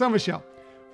So, Michelle,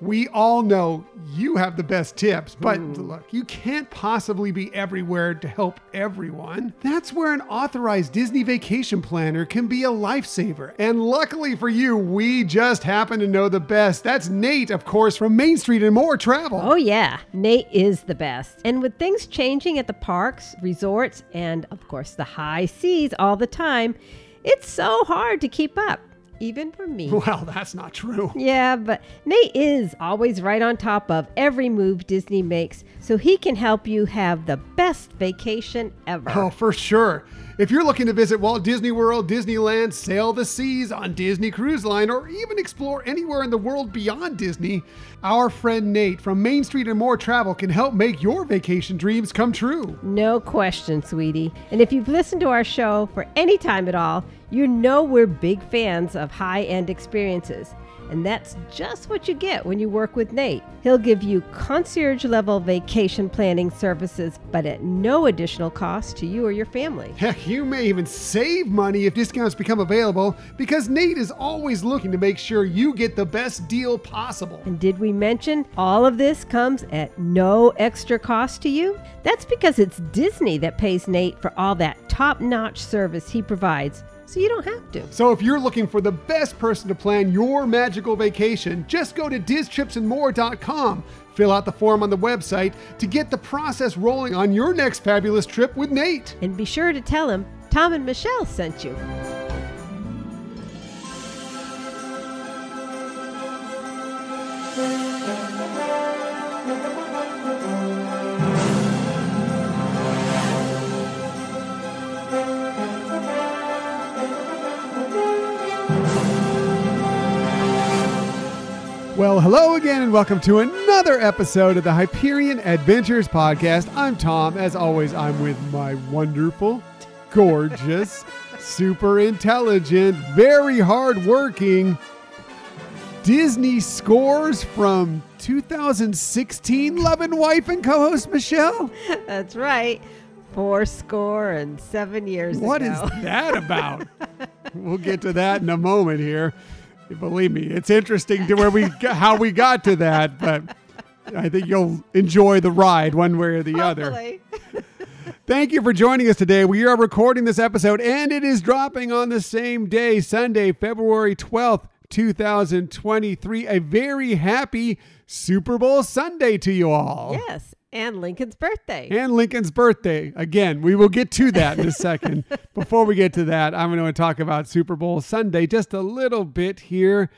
we all know you have the best tips, but hmm. look, you can't possibly be everywhere to help everyone. That's where an authorized Disney vacation planner can be a lifesaver. And luckily for you, we just happen to know the best. That's Nate, of course, from Main Street and More Travel. Oh, yeah. Nate is the best. And with things changing at the parks, resorts, and of course the high seas all the time, it's so hard to keep up, even for me. Well, that's not true. Yeah, but Nate is always right on top of every move Disney makes, so he can help you have the best vacation ever. Oh, for sure. If you're looking to visit Walt Disney World, Disneyland, sail the seas on Disney Cruise Line, or even explore anywhere in the world beyond Disney, our friend Nate from Main Street and More Travel can help make your vacation dreams come true. No question, sweetie. And if you've listened to our show for any time at all, you know we're big fans of high end experiences. And that's just what you get when you work with Nate. He'll give you concierge level vacation planning services, but at no additional cost to you or your family. Heck, you may even save money if discounts become available because Nate is always looking to make sure you get the best deal possible. And did we mention all of this comes at no extra cost to you? That's because it's Disney that pays Nate for all that top notch service he provides, so you don't have to. So if you're looking for the best person to plan your magical vacation, just go to distripsandmore.com. Fill out the form on the website to get the process rolling on your next fabulous trip with Nate. And be sure to tell him Tom and Michelle sent you. Well, hello again, and welcome to another episode of the Hyperion Adventures Podcast. I'm Tom. As always, I'm with my wonderful, gorgeous, super intelligent, very hardworking Disney scores from 2016 loving wife and co host Michelle. That's right. Four score and seven years What is ago. that about? we'll get to that in a moment here. Believe me, it's interesting to where we how we got to that, but I think you'll enjoy the ride one way or the other. Thank you for joining us today. We are recording this episode and it is dropping on the same day, Sunday, February 12th, 2023. A very happy Super Bowl Sunday to you all. Yes. And Lincoln's birthday. And Lincoln's birthday. Again, we will get to that in a second. Before we get to that, I'm going to talk about Super Bowl Sunday just a little bit here.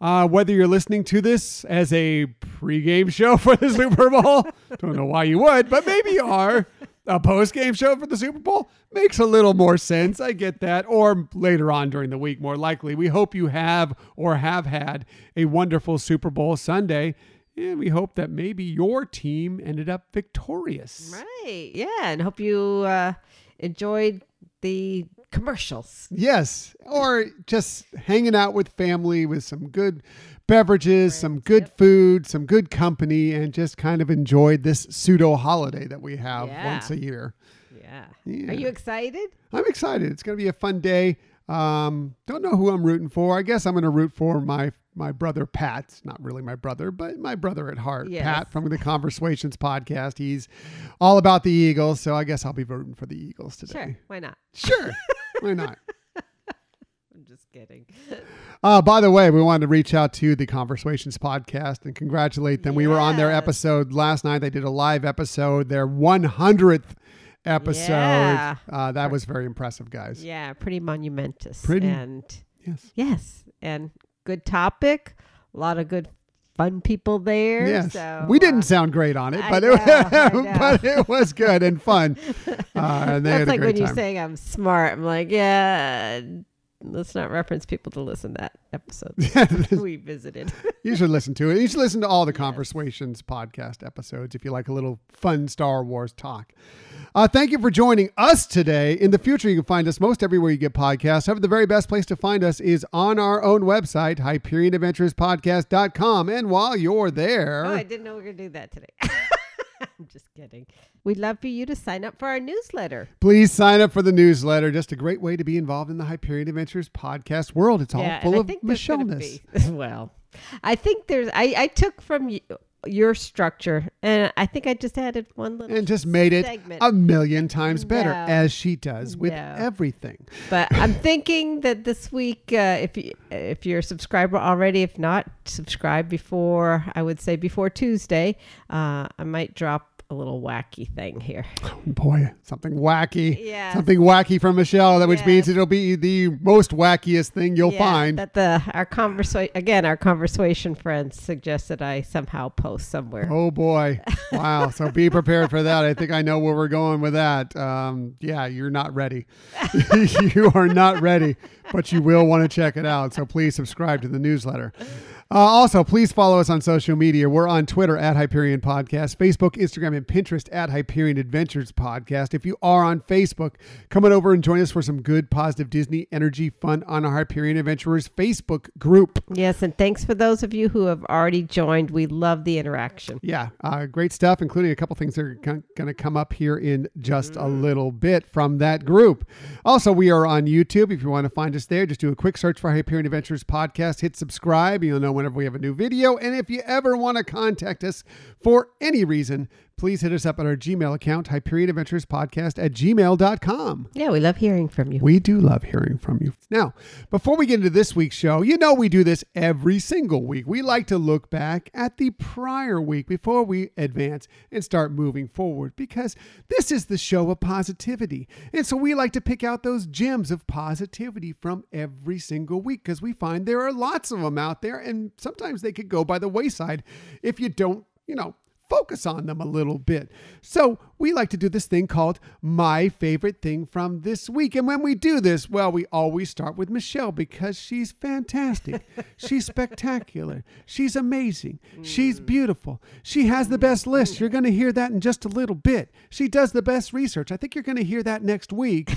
Uh, whether you're listening to this as a pregame show for the Super Bowl, don't know why you would, but maybe you are. A post-game show for the Super Bowl makes a little more sense. I get that. Or later on during the week, more likely. We hope you have or have had a wonderful Super Bowl Sunday. And we hope that maybe your team ended up victorious. Right. Yeah. And hope you uh, enjoyed the commercials. Yes, or just hanging out with family with some good beverages, some good food, some good company, and just kind of enjoyed this pseudo holiday that we have Yeah. once a year. Yeah. Yeah. Are you excited? I'm excited. It's going to be a fun day. Um, don't know who I'm rooting for. I guess I'm going to root for my my brother Pat. Not really my brother, but my brother at heart, Yes. Pat from the Conversations podcast. He's all about the Eagles, so I guess I'll be rooting for the Eagles today. Sure. Why not? Sure. Why not? I'm just kidding. Uh, by the way, we wanted to reach out to the Conversations podcast and congratulate them. We were on their episode last night. They did a live episode, their 100th episode. Yeah. Uh, that was very impressive, guys. Yeah. Pretty monumentous. Pretty- And Yes. yes. And good topic. A lot of good fun people there. Yes. So, we didn't uh, sound great on it, but know, it, but it was good and fun. Uh, and they That's had a like when you're saying I'm smart. I'm like, yeah, let's not reference people to listen to that episode we visited. you should listen to it. You should listen to all the Conversations podcast episodes if you like a little fun Star Wars talk. Uh, thank you for joining us today. In the future, you can find us most everywhere you get podcasts. However, the very best place to find us is on our own website, HyperionAdventuresPodcast.com. And while you're there, Oh, I didn't know we were going to do that today. I'm just kidding. We'd love for you to sign up for our newsletter. Please sign up for the newsletter. Just a great way to be involved in the Hyperion Adventures podcast world. It's all Yeah, full of be- well, I think there's. I, I took from y- your structure, and I think I just added one little And just made it segment. a million times better, No. as she does with No. everything. But I'm thinking that this week, uh, if you if you're a subscriber already, if not, subscribe before I would say before Tuesday. Uh, I might drop a little wacky thing here. Boy, something wacky. Yes. Something wacky from Michelle, that which means it'll be the most wackiest thing you'll Yeah, find. that the our conversation again. Our conversation friends suggested I somehow post somewhere. Oh boy. Wow. so be prepared for that. I think I know where we're going with that. Um, yeah, you're not ready. you are not ready, but you will want to check it out. So please subscribe to the newsletter. Uh, also, please follow us on social media. We're on Twitter at Hyperion Podcast, Facebook, Instagram, and Pinterest at Hyperion Adventures Podcast. If you are on Facebook, come on over and join us for some good, positive Disney energy fun on our Hyperion Adventurers Facebook group. Yes, and thanks for those of you who have already joined. We love the interaction. Yeah, uh, great stuff, including a couple things that are going to come up here in just a little bit from that group. Also, we are on YouTube. If you want to find us there, just do a quick search for Hyperion Adventures Podcast, hit subscribe. You'll know whenever we have a new video. And if you ever want to contact us for any reason, please hit us up at our Gmail account, Hyperion Adventures Podcast at gmail.com. Yeah, we love hearing from you. We do love hearing from you. Now, before we get into this week's show, you know we do this every single week. We like to look back at the prior week before we advance and start moving forward because this is the show of positivity. And so we like to pick out those gems of positivity from every single week because we find there are lots of them out there and sometimes they could go by the wayside if you don't, you know, focus on them a little bit. So we like to do this thing called My Favorite Thing from This Week. And when we do this, well, we always start with Michelle because she's fantastic. she's spectacular. She's amazing. She's mm. beautiful. She has the best list. You're going to hear that in just a little bit. She does the best research. I think you're going to hear that next week.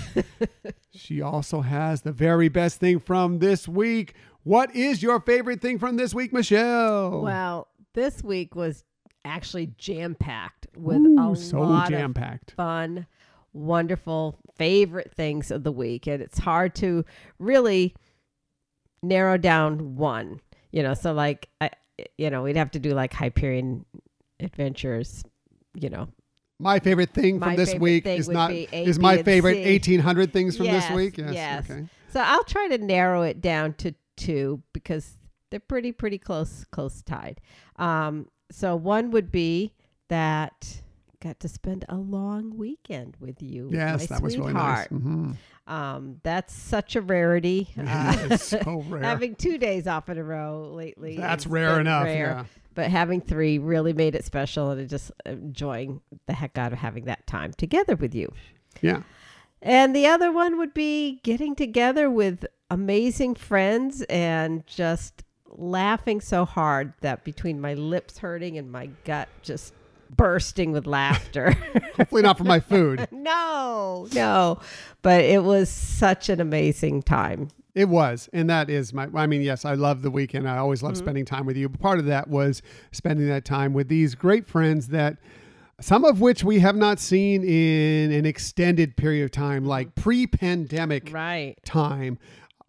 she also has the very best thing from this week. What is your favorite thing from this week, Michelle? Well, this week was actually jam packed with Ooh, a so lot jam of fun, wonderful favorite things of the week, and it's hard to really narrow down one. You know, so like I, you know, we'd have to do like Hyperion Adventures. You know, My favorite thing from this week is not A, is B, my favorite C. eighteen hundred things from this week. Yes. yes. Okay. So I'll try to narrow it down to two because they're pretty pretty close close tied. Um, so one would be that got to spend a long weekend with you. Yes, my that was really nice. sweetheart. Mhm. Um, that's such a rarity. Uh, It's so rare. having two days off in a row lately. That's rare enough. rare. Yeah. But having three really made it special, and just enjoying the heck out of having that time together with you. Yeah. And the other one would be getting together with amazing friends and just laughing so hard that between my lips hurting and my gut just bursting with laughter. Hopefully not for my food. no, no. But it was such an amazing time. It was, and that is my. I mean, yes, I love the weekend. I always Mm-hmm. love spending time with you. But part of that was spending that time with these great friends that. Some of which we have not seen in an extended period of time, like pre-pandemic Right. time.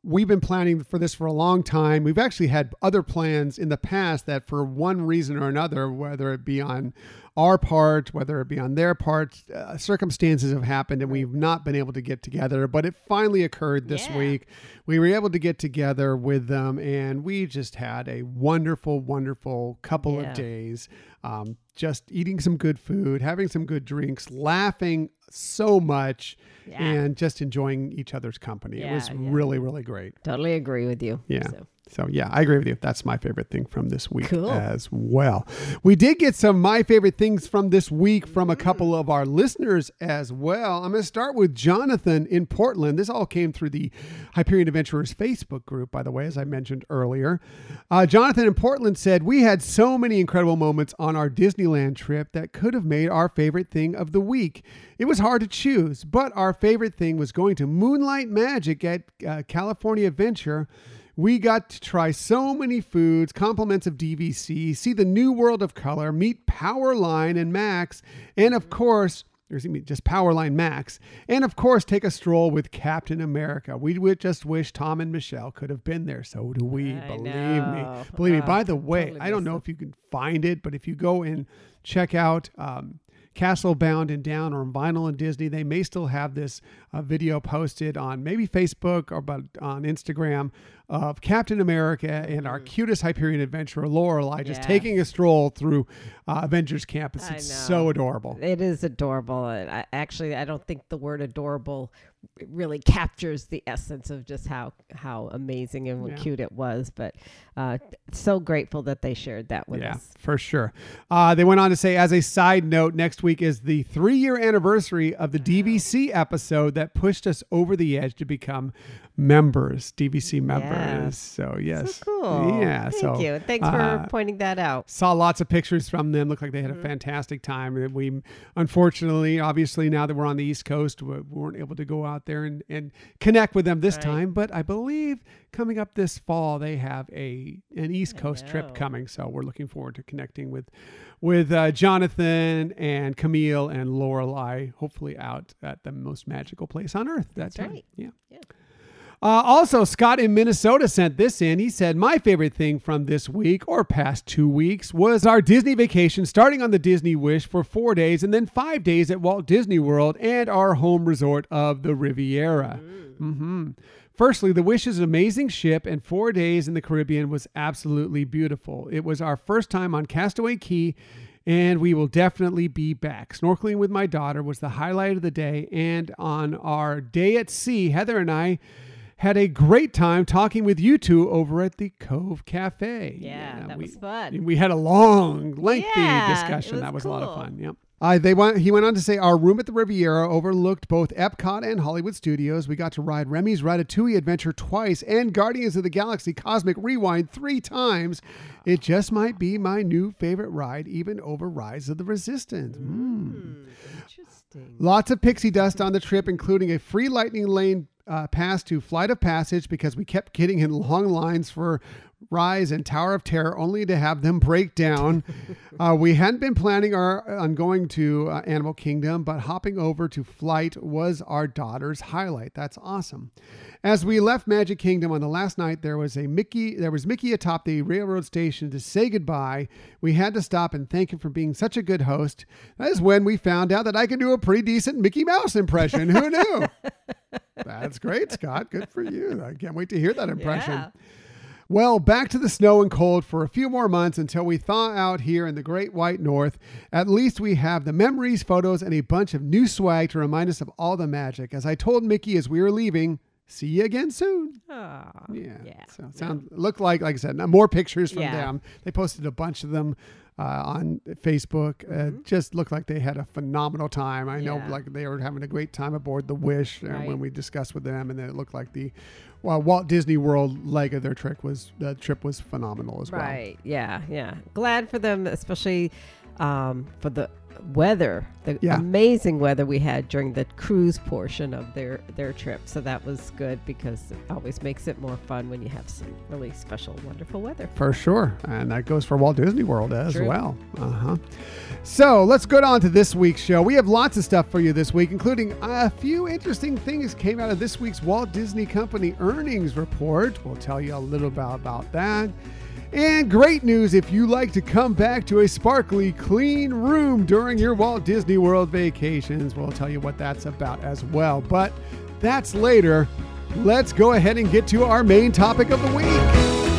We've been planning for this for a long time. We've actually had other plans in the past that, for one reason or another, whether it be on our part, whether it be on their part, uh, circumstances have happened and we've not been able to get together. But it finally occurred this Yeah. week. We were able to get together with them and we just had a wonderful, wonderful couple Yeah. of days. Um, just eating some good food, having some good drinks, laughing so much, Yeah. and just enjoying each other's company. it was Yeah, yeah. really, really great. Totally agree with you. Yeah. So, So, yeah, I agree with you. That's my favorite thing from this week Cool. as well. We did get some my favorite things from this week from a couple of our listeners as well. I'm going to start with Jonathan in Portland. This all came through the Hyperion Adventurers Facebook group, by the way, as I mentioned earlier. Uh, Jonathan in Portland said, We had so many incredible moments on our Disneyland trip that could have made our favorite thing of the week. It was hard to choose, but our favorite thing was going to Moonlight Magic at uh, California Adventure We got to try so many foods, compliments of DVC, see the new world of color, meet Powerline and Max, and of course, or excuse me, just Powerline Max, and of course, take a stroll with Captain America. We would just wish Tom and Michelle could have been there. So do we. I believe know. me. Believe me. Oh, By the way, totally I don't know them. if you can find it, but if you go and check out um, Castle Bound and Down or Vinyl and Disney, they may still have this uh, video posted on maybe Facebook or but on Instagram of Captain America and our cutest Hyperion adventurer Lorelei just Mm. Yeah. taking a stroll through uh, Avengers Campus. I It's know. so adorable. It is adorable. And I, actually, I don't think the word adorable really captures the essence of just how how amazing and Yeah. cute it was. But uh, so grateful that they shared that with yeah, us. for sure. Uh, they went on to say, as a side note, next week is the three year anniversary of the DVC episode that pushed us over the edge to become members, DVC members. So, yes. So cool. Yeah. Thank so, you. Thanks uh, for pointing that out. Saw lots of pictures from them. Looked like they had a fantastic time. And We, unfortunately, obviously, now that we're on the East Coast, we we weren't able to go out there and, and connect with them this Right. time. But I believe coming up this fall, they have a an East Coast trip coming. So we're looking forward to connecting with with uh, Jonathan and Camille and Lorelei. Hopefully, out at the most magical place on earth. That That's time. right. Yeah. Yeah. Uh, also, Scott in Minnesota sent this in. He said, My favorite thing from this week or past two weeks was our Disney vacation, starting on the Disney Wish for four days and then five days at Walt Disney World and our home resort of the Riviera. Mm-hmm. Firstly, the Wish is an amazing ship, and four days in the Caribbean was absolutely beautiful. It was our first time on Castaway Cay, and we will definitely be back. Snorkeling with my daughter was the highlight of the day, and on our day at sea, Heather and I had a great time talking with you two over at the Cove Cafe. Yeah, that we, was fun. We had a long, lengthy Yeah, discussion. was that was a lot of fun. Yep. Uh, they went, he went on to say our room at the Riviera overlooked both Epcot and Hollywood Studios. We got to ride Remy's Ratatouille Adventure twice and Guardians of the Galaxy Cosmic Rewind three times. It just might be my new favorite ride, even over Rise of the Resistance. Mm. Interesting. Lots of pixie dust on the trip, including a free lightning lane uh, pass to Flight of Passage because we kept getting in long lines for Rise and Tower of Terror, only to have them break down. uh, we hadn't been planning our on going to uh, Animal Kingdom, but hopping over to Flight was our daughter's highlight. That's awesome. As we left Magic Kingdom on the last night, there was a Mickey. There was Mickey atop the railroad station to say goodbye. We had to stop and thank him for being such a good host. That is when we found out that I can do a pretty decent Mickey Mouse impression. Who knew? That's great, Scott. Good for you. I can't wait to hear that impression. Yeah. Well, back to the snow and cold for a few more months until we thaw out here in the great white north. At least we have the memories, photos, and a bunch of new swag to remind us of all the magic. As I told Mickey as we were leaving, see you again soon. Aw, Yeah. Yeah. So sound looked like like I said, more pictures from Yeah. them. They posted a bunch of them uh, on Facebook. Uh, just looked like they had a phenomenal time. I know Mm-hmm. Like they were having a great time aboard the Wish uh, Right. when we discussed with them, and then it looked like the well, Walt Disney World leg of their trip was the trip was phenomenal as well. Right. Yeah. Yeah. Glad for them, especially um, for the weather, the Yeah. amazing weather we had during the cruise portion of their their trip. So that was good because it always makes it more fun when you have some really special, wonderful weather. For sure. And that goes for Walt Disney World as True. well. Uh huh. So let's go on to this week's show. We have lots of stuff for you this week, including a few interesting things came out of this week's Walt Disney Company earnings report. We'll tell you a little about, about that. And great news if you like to come back to a sparkly, clean room during your Walt Disney World vacations. We'll tell you what that's about as well. But that's later. Let's go ahead and get to our main topic of the week.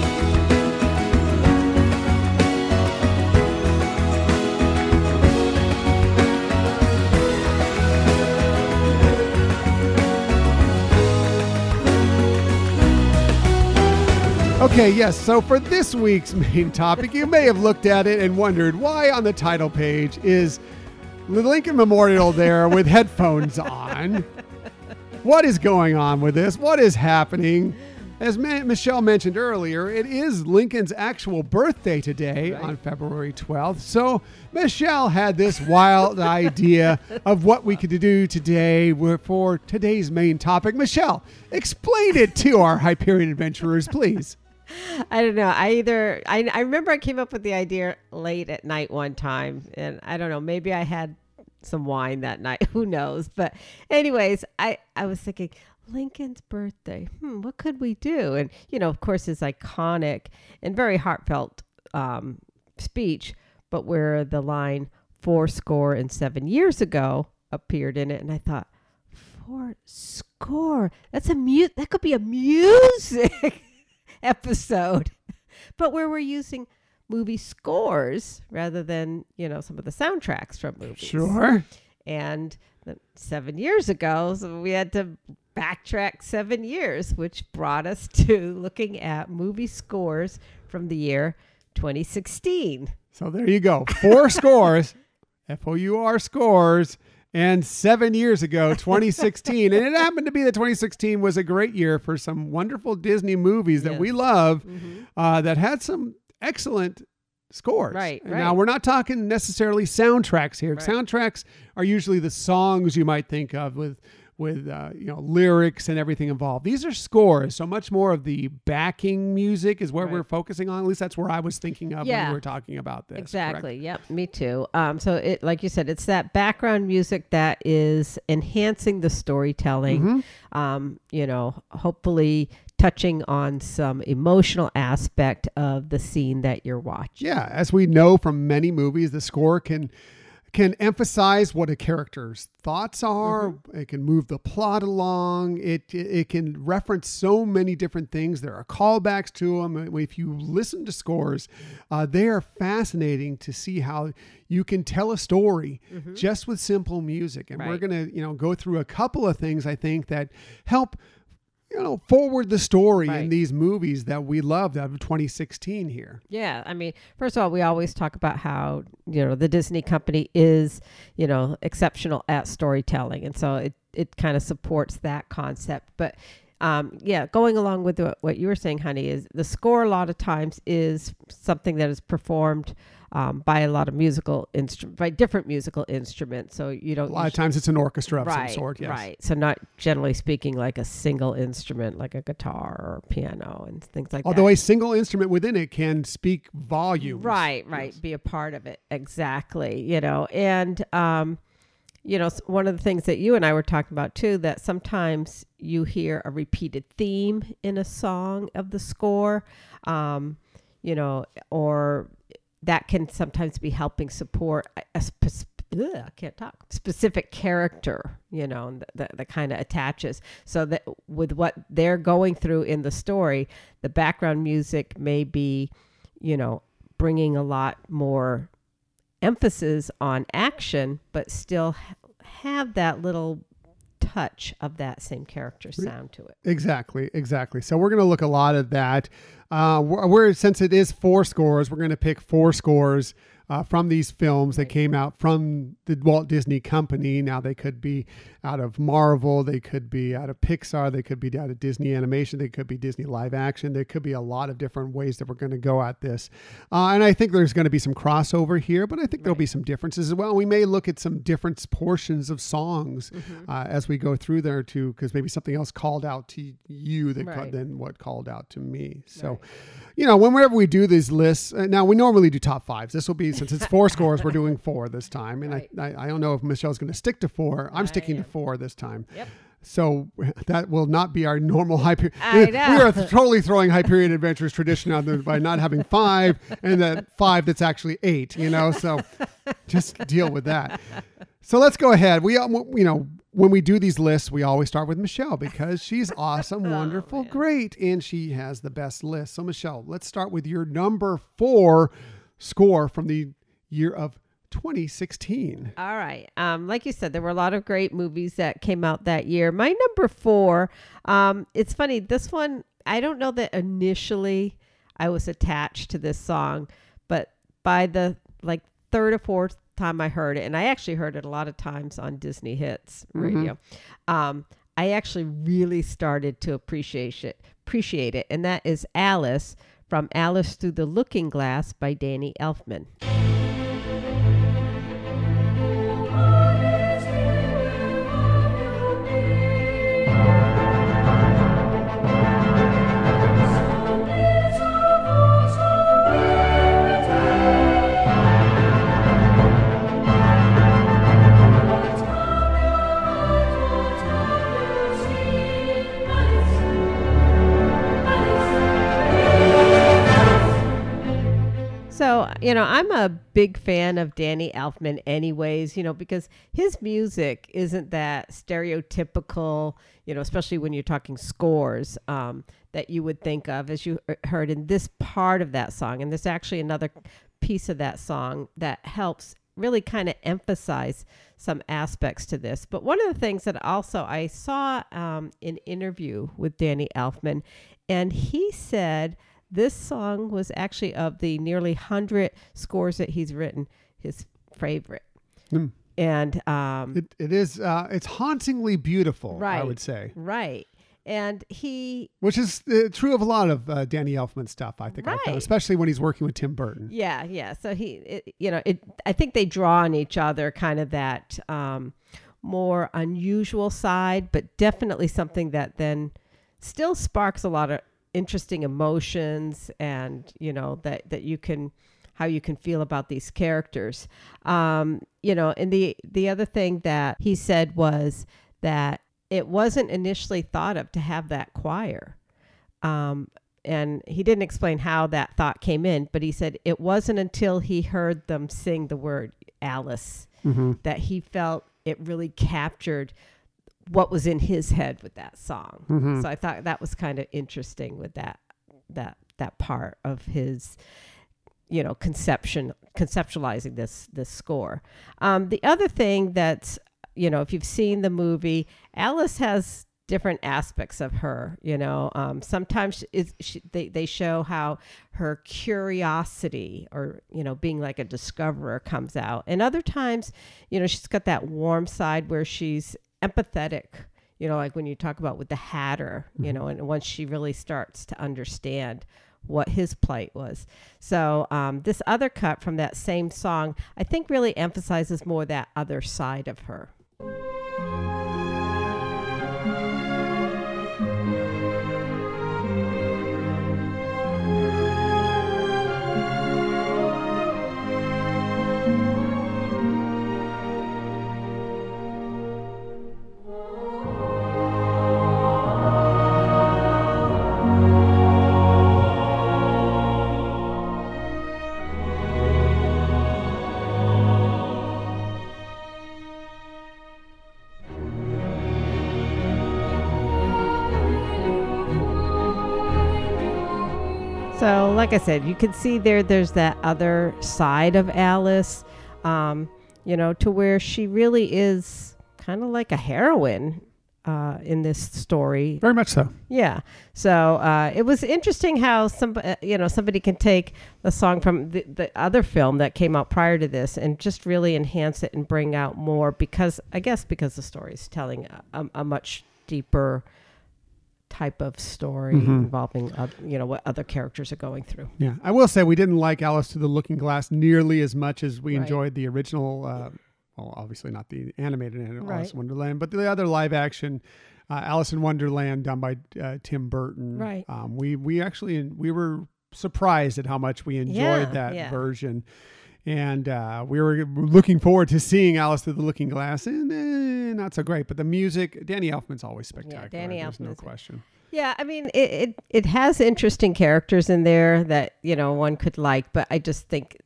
Okay, yes. So for this week's main topic, you may have looked at it and wondered why on the title page is the Lincoln Memorial there with headphones on. What is going on with this? What is happening? As Ma- Michelle mentioned earlier, it is Lincoln's actual birthday today Right. on February 12th. So Michelle had this wild idea of what we could do today for today's main topic. Michelle, explain it to our Hyperion adventurers, please. I don't know. I either I, I remember I came up with the idea late at night one time, and I don't know. Maybe I had some wine that night. Who knows? But anyways, I I was thinking Lincoln's birthday. Hmm, what could we do? And you know, of course, his iconic and very heartfelt um, speech, but where the line "four score and seven years ago" appeared in it, and I thought. Four score. That's a mute. That could be a music episode, but where we're using movie scores rather than you know some of the soundtracks from movies. Sure. And seven years ago, so we had to backtrack seven years, which brought us to looking at movie scores from the year 2016. So there you go. Four scores, F O U R scores, and seven years ago, 2016. and it happened to be that 2016 was a great year for some wonderful Disney movies that we love Mm-hmm. uh, that had some excellent scores. Right, right. Now, we're not talking necessarily soundtracks here. Right. Soundtracks are usually the songs you might think of with with uh, you know lyrics and everything involved. These are scores, so much more of the backing music is what Right. we're focusing on. At least that's where I was thinking of when we were talking about this. correct? Exactly. Yep. Me too. Um, so it, like you said, it's that background music that is enhancing the storytelling. Mm-hmm. Um, you know, hopefully touching on some emotional aspect of the scene that you're watching. Yeah, as we know from many movies, the score can can emphasize what a character's thoughts are. Mm-hmm. It can move the plot along. It it can reference so many different things. There are callbacks to them. Uh, if you listen to scores, uh, they are fascinating to see how you can tell a story mm-hmm. just with simple music. And we're gonna you know go through a couple of things I think that help you know forward the story in these movies that we loved out of 2016 here. Yeah, I mean, first of all, we always talk about how you know the Disney company is you know exceptional at storytelling, and so it it kind of supports that concept. But um, yeah, going along with what, you were saying, honey, is the score a lot of times is something that is performed um, by a lot of musical instrument by different musical instruments. So you don't A lot of times it's an orchestra of right, some sort. Yes. right. So not generally speaking like a single instrument, like a guitar or piano and things like that. Although a single instrument within it can speak volumes. Right, right. Yes. Be a part of it. Exactly. You know, and, um, you know, one of the things that you and I were talking about too, that sometimes you hear a repeated theme in a song of the score, um, you know, or that can sometimes be helping support a, ugh, I can't talk. Specific character, you know, that, that kind of attaches. So that with what they're going through in the story, the background music may be, you know, bringing a lot more emphasis on action, but still ha- have that little touch of that same character sound to it. Exactly, exactly. So we're going to look a lot at that. Uh, we're, we're- since it is four scores, we're going to pick four scores uh, from these films that came out from the Walt Disney Company. Now they could be out of Marvel, they could be out of Pixar, they could be out of Disney Animation, they could be Disney Live Action. There could be a lot of different ways that we're going to go at this. Uh, and I think there's going to be some crossover here, but I think there'll be some differences as well. We may look at some different portions of songs Mm-hmm. uh, as we go through there too, because maybe something else called out to you that Right. than what called out to me. So, Right. you know, whenever we do these lists, uh, now we normally do top fives. This will be since it's four scores, we're doing four this time, and Right. I, I I don't know if Michelle's going to stick to four. I'm I sticking am. to four this time. Yep. So that will not be our normal Hyperion. We are totally throwing Hyperion Adventures tradition out there by not having five and that five that's actually eight. You know, so just deal with that. So let's go ahead. We, um, you know, when we do these lists, we always start with Michelle because she's awesome, wonderful, great, and she has the best list. So Michelle, let's start with your number four score from the year of 2016. All right. Um, like you said, there were a lot of great movies that came out that year. My number four, um, it's funny, this one, I don't know that initially I was attached to this song, but by the like third or fourth time I heard it, and I actually heard it a lot of times on Disney Hits radio, um, I actually really started to appreciate it. Appreciate it, and that is Alice from Alice Through the Looking Glass by Danny Elfman. So, you know, I'm a big fan of Danny Elfman, anyways, you know, because his music isn't that stereotypical, you know, especially when you're talking scores um, that you would think of, as you heard in this part of that song. And there's actually another piece of that song that helps really kind of emphasize some aspects to this. But one of the things that also I saw um, an interview with Danny Elfman, and he said, this song was actually of the nearly 100 scores that he's written his favorite. Mm. And um, It, it is. Uh, it's hauntingly beautiful. right, I would say, right. And he, which is uh, true of a lot of uh, Danny Elfman stuff. I think, I found, especially when he's working with Tim Burton. yeah, yeah. So he, it, you know, it. I think they draw on each other, kind of that um, more unusual side, but definitely something that then still sparks a lot of interesting emotions, and you know that that you can how you can feel about these characters. Um, you know, and the the other thing that he said was that it wasn't initially thought of to have that choir. Um, and he didn't explain how that thought came in, but he said it wasn't until he heard them sing the word Alice Mm-hmm. that he felt it really captured what was in his head with that song. Mhm. So I thought that was kind of interesting with that that that part of his you know conception conceptualizing this this score. Um, the other thing that's you know if you've seen the movie, Alice has different aspects of her. You know, um, sometimes is she, they they show how her curiosity or you know being like a discoverer comes out, and other times, you know, she's got that warm side where she's empathetic. You know, like when you talk about with the Hatter, you know, and once she really starts to understand what his plight was. So um, this other cut from that same song, I think, really emphasizes more that other side of her. Like I said, you can see there. There's that other side of Alice, um, you know, to where she really is kind of like a heroine uh, in this story. Very much so. Yeah. So uh, it was interesting how some, uh, you know, somebody can take a song from the, the other film that came out prior to this and just really enhance it and bring out more because I guess because the story is telling a, a, a much deeper type of story Mhm. involving, uh, you know, what other characters are going through. Yeah, I will say we didn't like Alice Through the Looking Glass nearly as much as we Right. enjoyed the original. Uh, well, obviously not the animated Alice Right. in Wonderland, but the other live action uh, Alice in Wonderland done by uh, Tim Burton. Right. Um, we we actually we were surprised at how much we enjoyed Yeah, that yeah. version. And uh, we were looking forward to seeing Alice Through the Looking Glass, and eh, not so great. But the music, Danny Elfman's always spectacular. Yeah, Danny There's no Elfman is- question. Yeah, I mean, it, it it has interesting characters in there that you know one could like, but I just think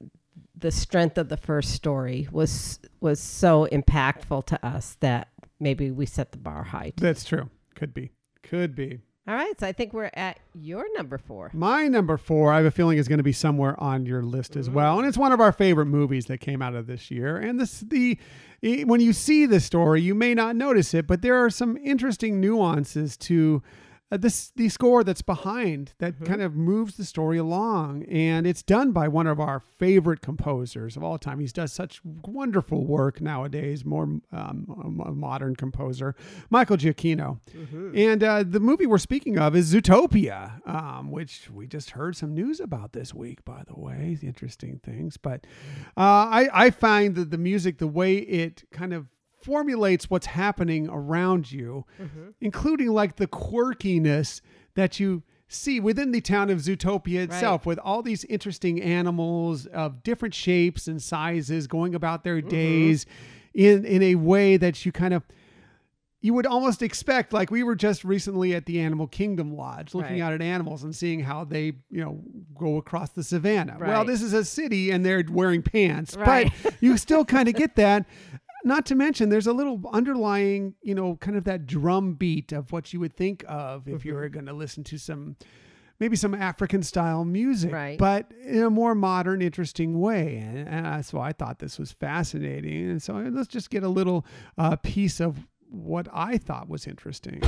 the strength of the first story was was so impactful to us that maybe we set the bar high. That's true. Could be. Could be. All right, so I think we're at your number four. My number four, I have a feeling, is going to be somewhere on your list as mm-hmm. well, and it's one of our favorite movies that came out of this year. And this, the when you see the story, you may not notice it, but there are some interesting nuances to uh, this the score that's behind that Mm-hmm. kind of moves the story along. And it's done by one of our favorite composers of all time. He's does such wonderful work nowadays more um, a modern composer michael giacchino. Mm-hmm. and uh, the movie we're speaking of is zootopia um, which we just heard some news about this week by the way. Interesting things. But uh, I, I find that the music the way it kind of formulates what's happening around you, Mm-hmm. including like the quirkiness that you see within the town of Zootopia itself, with all these interesting animals of different shapes and sizes going about their Mm-hmm. days in in a way that you kind of you would almost expect like we were just recently at the animal kingdom lodge looking Right. out at animals and seeing how they you know go across the savannah well this is a city and they're wearing pants Right. but you still kind of get that not to mention there's a little underlying you know kind of that drum beat of what you would think of if you Mm-hmm. were going to listen to some maybe some african style music Right. but in a more modern interesting way and, and so i thought this was fascinating and so let's just get a little uh, piece of what i thought was interesting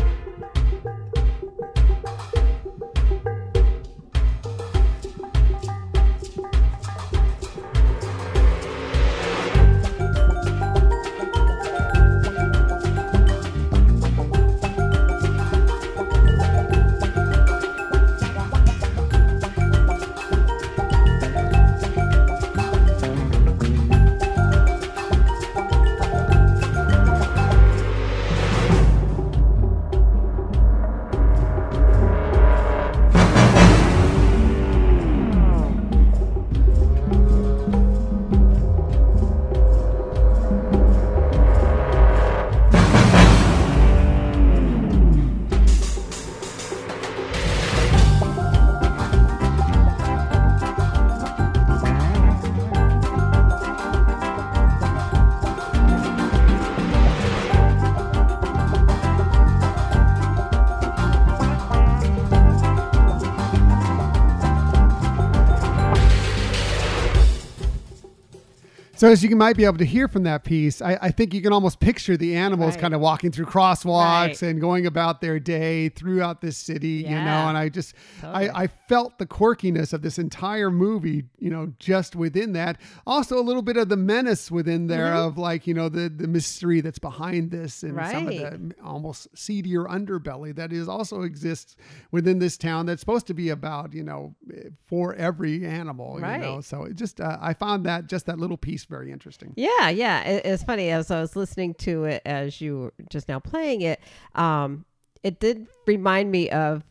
So as you might be able to hear from that piece, I, I think you can almost picture the animals Right. kind of walking through crosswalks Right. and going about their day throughout this city, you know. And I just, Totally. I, I felt the quirkiness of this entire movie, you know, just within that. Also, a little bit of the menace within there Mm-hmm. of like, you know, the the mystery that's behind this and some of the almost seedier underbelly that is also exists within this town. That's supposed to be about, you know, for every animal, you know. So it just, uh, I found that just that little piece very interesting. Yeah, yeah. It, it's funny as I was listening to it as you were just now playing it. Um, it did remind me of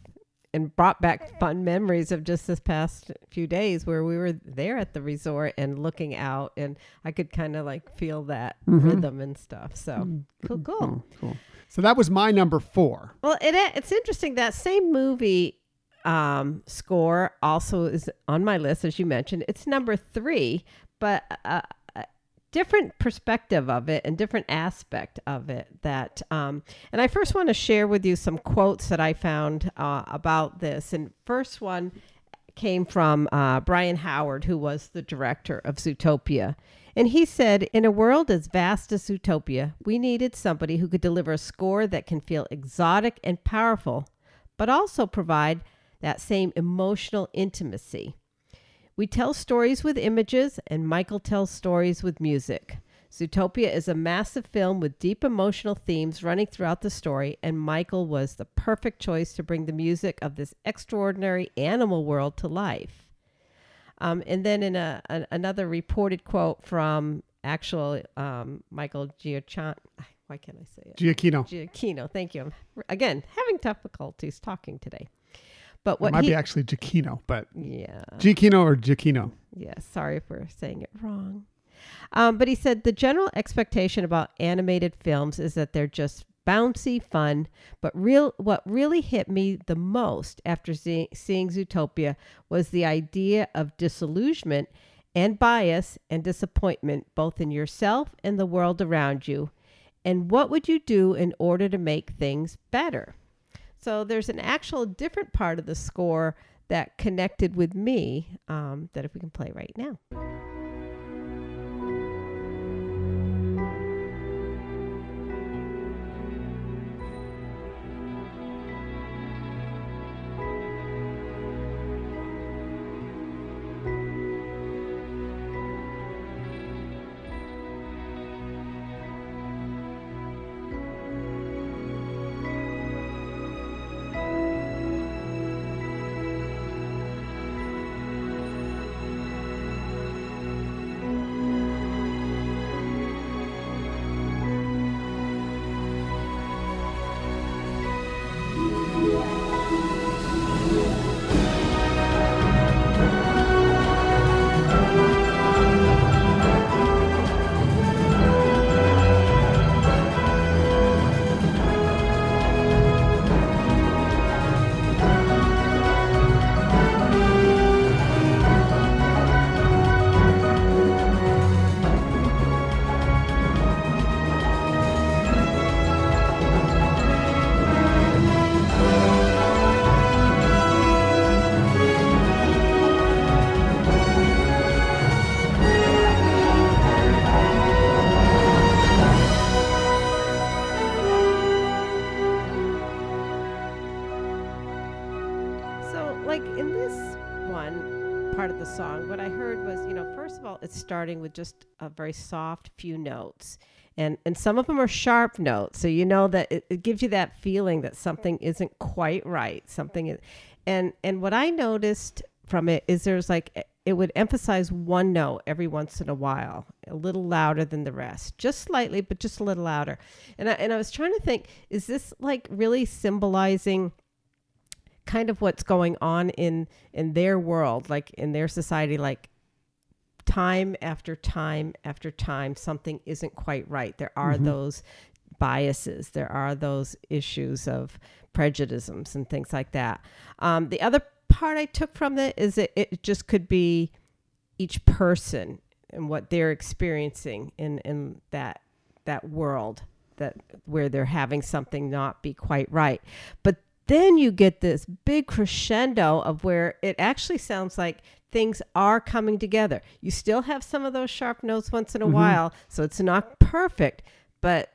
and brought back fun memories of just this past few days where we were there at the resort and looking out, and I could kind of like feel that rhythm and stuff. So cool, cool. Oh, cool. So that was my number four. Well, it it's interesting that same movie um, score also is on my list as you mentioned. It's number three, but a different perspective of it and different aspect of it. That um, and I first want to share with you some quotes that I found uh, about this. And first one came from uh, Byron Howard, who was the director of Zootopia. And he said, In a world as vast as Zootopia, we needed somebody who could deliver a score that can feel exotic and powerful, but also provide that same emotional intimacy. We tell stories with images, and Michael tells stories with music. Zootopia is a massive film with deep emotional themes running throughout the story, and Michael was the perfect choice to bring the music of this extraordinary animal world to life. Um, and then in a, an another reported quote from actual um, Michael Giacchino, why can't I say it? Giacchino. Giacchino. Thank you. Again, having difficulties talking today. But It what might he, be actually Giacchino, but yeah, Giacchino or Giacchino. yeah. Sorry if we're saying it wrong. Um, but he said the general expectation about animated films is that they're just bouncy fun. But real, what really hit me the most after see, seeing Zootopia was the idea of disillusionment and bias and disappointment, both in yourself and the world around you. And what would you do in order to make things better? So there's an actual different part of the score that connected with me um, that if we can play right now. It's starting with just a very soft few notes. And, and some of them are sharp notes. So you know that it, it gives you that feeling that something isn't quite right. Something is, and, and what I noticed from it is there's like, eh, it would emphasize one note every once in a while, a little louder than the rest, just slightly, but just a little louder. And I, and I was trying to think, is this like really symbolizing kind of what's going on in in their world, like in their society, like time after time after time, something isn't quite right. There are Mhm. those biases, there are those issues of prejudices and things like that. Um, the other part I took from it is that it just could be each person and what they're experiencing in in that that world that where they're having something not be quite right. But then you get this big crescendo of where it actually sounds like things are coming together. You still have some of those sharp notes once in a Mhm. while, so it's not perfect, but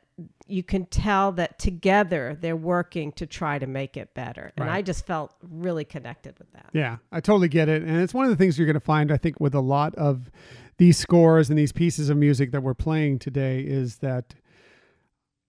you can tell that together they're working to try to make it better. And Right. I just felt really connected with that. Yeah, I totally get it. And it's one of the things you're going to find, I think, with a lot of these scores and these pieces of music that we're playing today is that,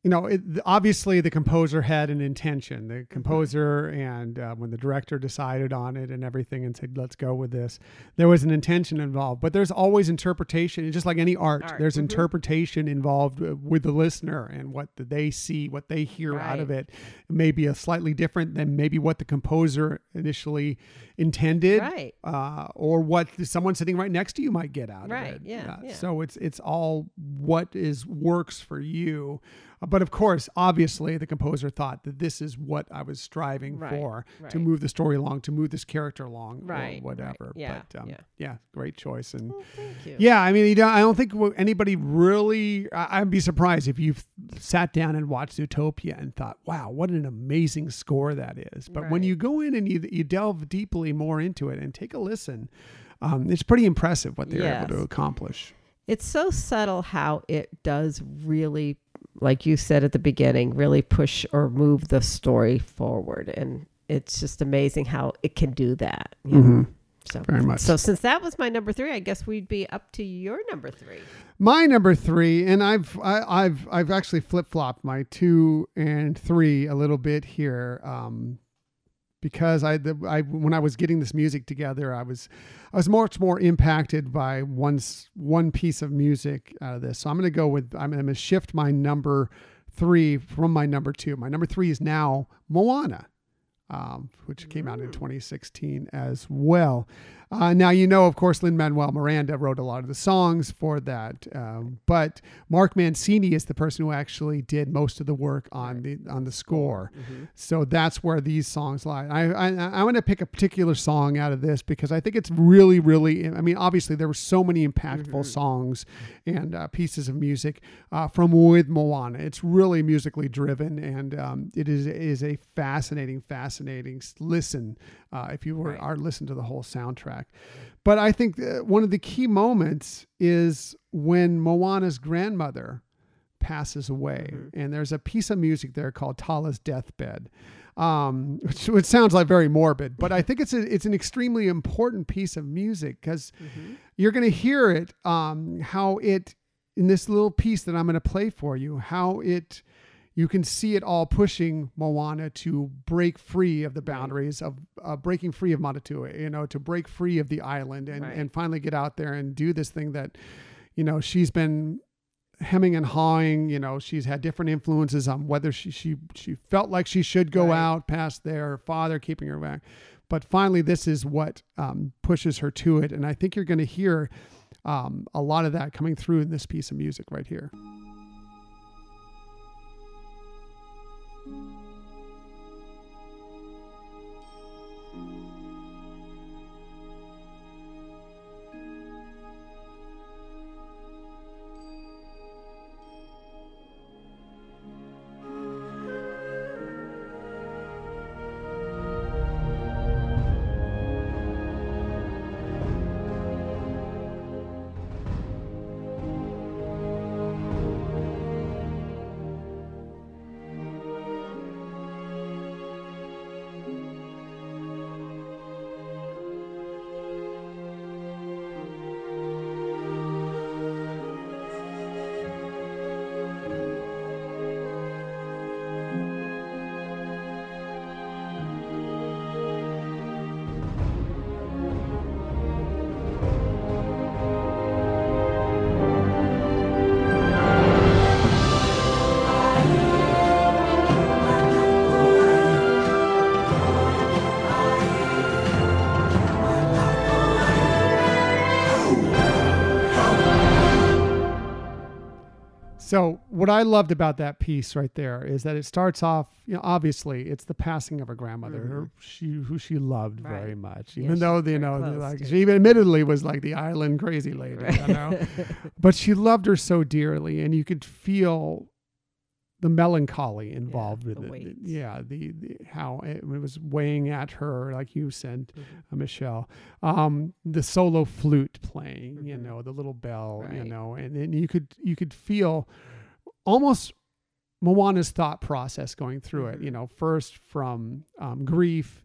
you know, it, obviously the composer had an intention. The composer and uh, when the director decided on it and everything and said, let's go with this, there was an intention involved. But there's always interpretation. Just like any art, Art, there's mhm. interpretation involved uh, with the listener and what they see, what they hear out of it. Maybe a slightly different than maybe what the composer initially intended Right. uh, or what someone sitting right next to you might get out Right, of it. yeah, yeah. So it's it's all what is works for you. But of course, obviously, the composer thought that this is what I was striving Right, for to move the story along, to move this character along, Right, or right, whatever. yeah, but um, yeah. yeah, great choice and. Well, thank you. Yeah, I mean, you don't, I don't think anybody really. I'd be surprised if you've sat down and watched Utopia and thought, "Wow, what an amazing score that is." But when you go in and you you delve deeply more into it and take a listen, um, it's pretty impressive what they're able to accomplish. It's so subtle how it does really, like you said at the beginning, really push or move the story forward. And it's just amazing how it can do that. you know? So, Mm-hmm. Very much. so since that was my number three, I guess we'd be up to your number three. My number three, and I've I, I've I've actually flip flopped my two and three a little bit here, um, because I, the, I when I was getting this music together, I was I was much more impacted by one one piece of music out of this. So I'm going to go with I'm going to shift my number three from my number two. My number three is now Moana. Um, which came out in 2016 as well. Uh, now, you know, of course, Lin Manuel Miranda wrote a lot of the songs for that, um, but Mark Mancini is the person who actually did most of the work on the on the score. So that's where these songs lie. I I, I want to pick a particular song out of this because I think it's really, really. I mean, obviously there were so many impactful songs and uh, pieces of music uh, from with Moana. It's really musically driven, and um, it is is a fascinating, fascinating listen uh, if you were Right. are listen to the whole soundtrack. But I think uh, one of the key moments is when Moana's grandmother passes away, and there's a piece of music there called Tala's Deathbed. Um, which, which sounds like very morbid, but I think it's a, it's an extremely important piece of music because you're going to hear it um, how it in this little piece that I'm going to play for you how it you can see it all pushing Moana to break free of the boundaries of uh, breaking free of Matatua, you know, to break free of the island and, Right. and finally get out there and do this thing that, you know, she's been hemming and hawing, you know, she's had different influences on whether she, she, she felt like she should go Right. out past their father keeping her back. But finally, this is what um, pushes her to it. And I think you're going to hear um, a lot of that coming through in this piece of music right here. So what I loved about that piece right there is that it starts off, you know, obviously it's the passing of her grandmother, her, she who she loved Mm-hmm. Right. very much, even she's though you know, like to- she even admittedly was like the island crazy lady, you know, but she loved her so dearly, and you could feel the melancholy involved with the it. Yeah, the, the how it was weighing at her, like you said, Mm-hmm. uh, Michelle. Um, the solo flute playing, you Mhm. know, the little bell, you know, and then you could you could feel almost Moana's thought process going through it. You know, first from um, grief,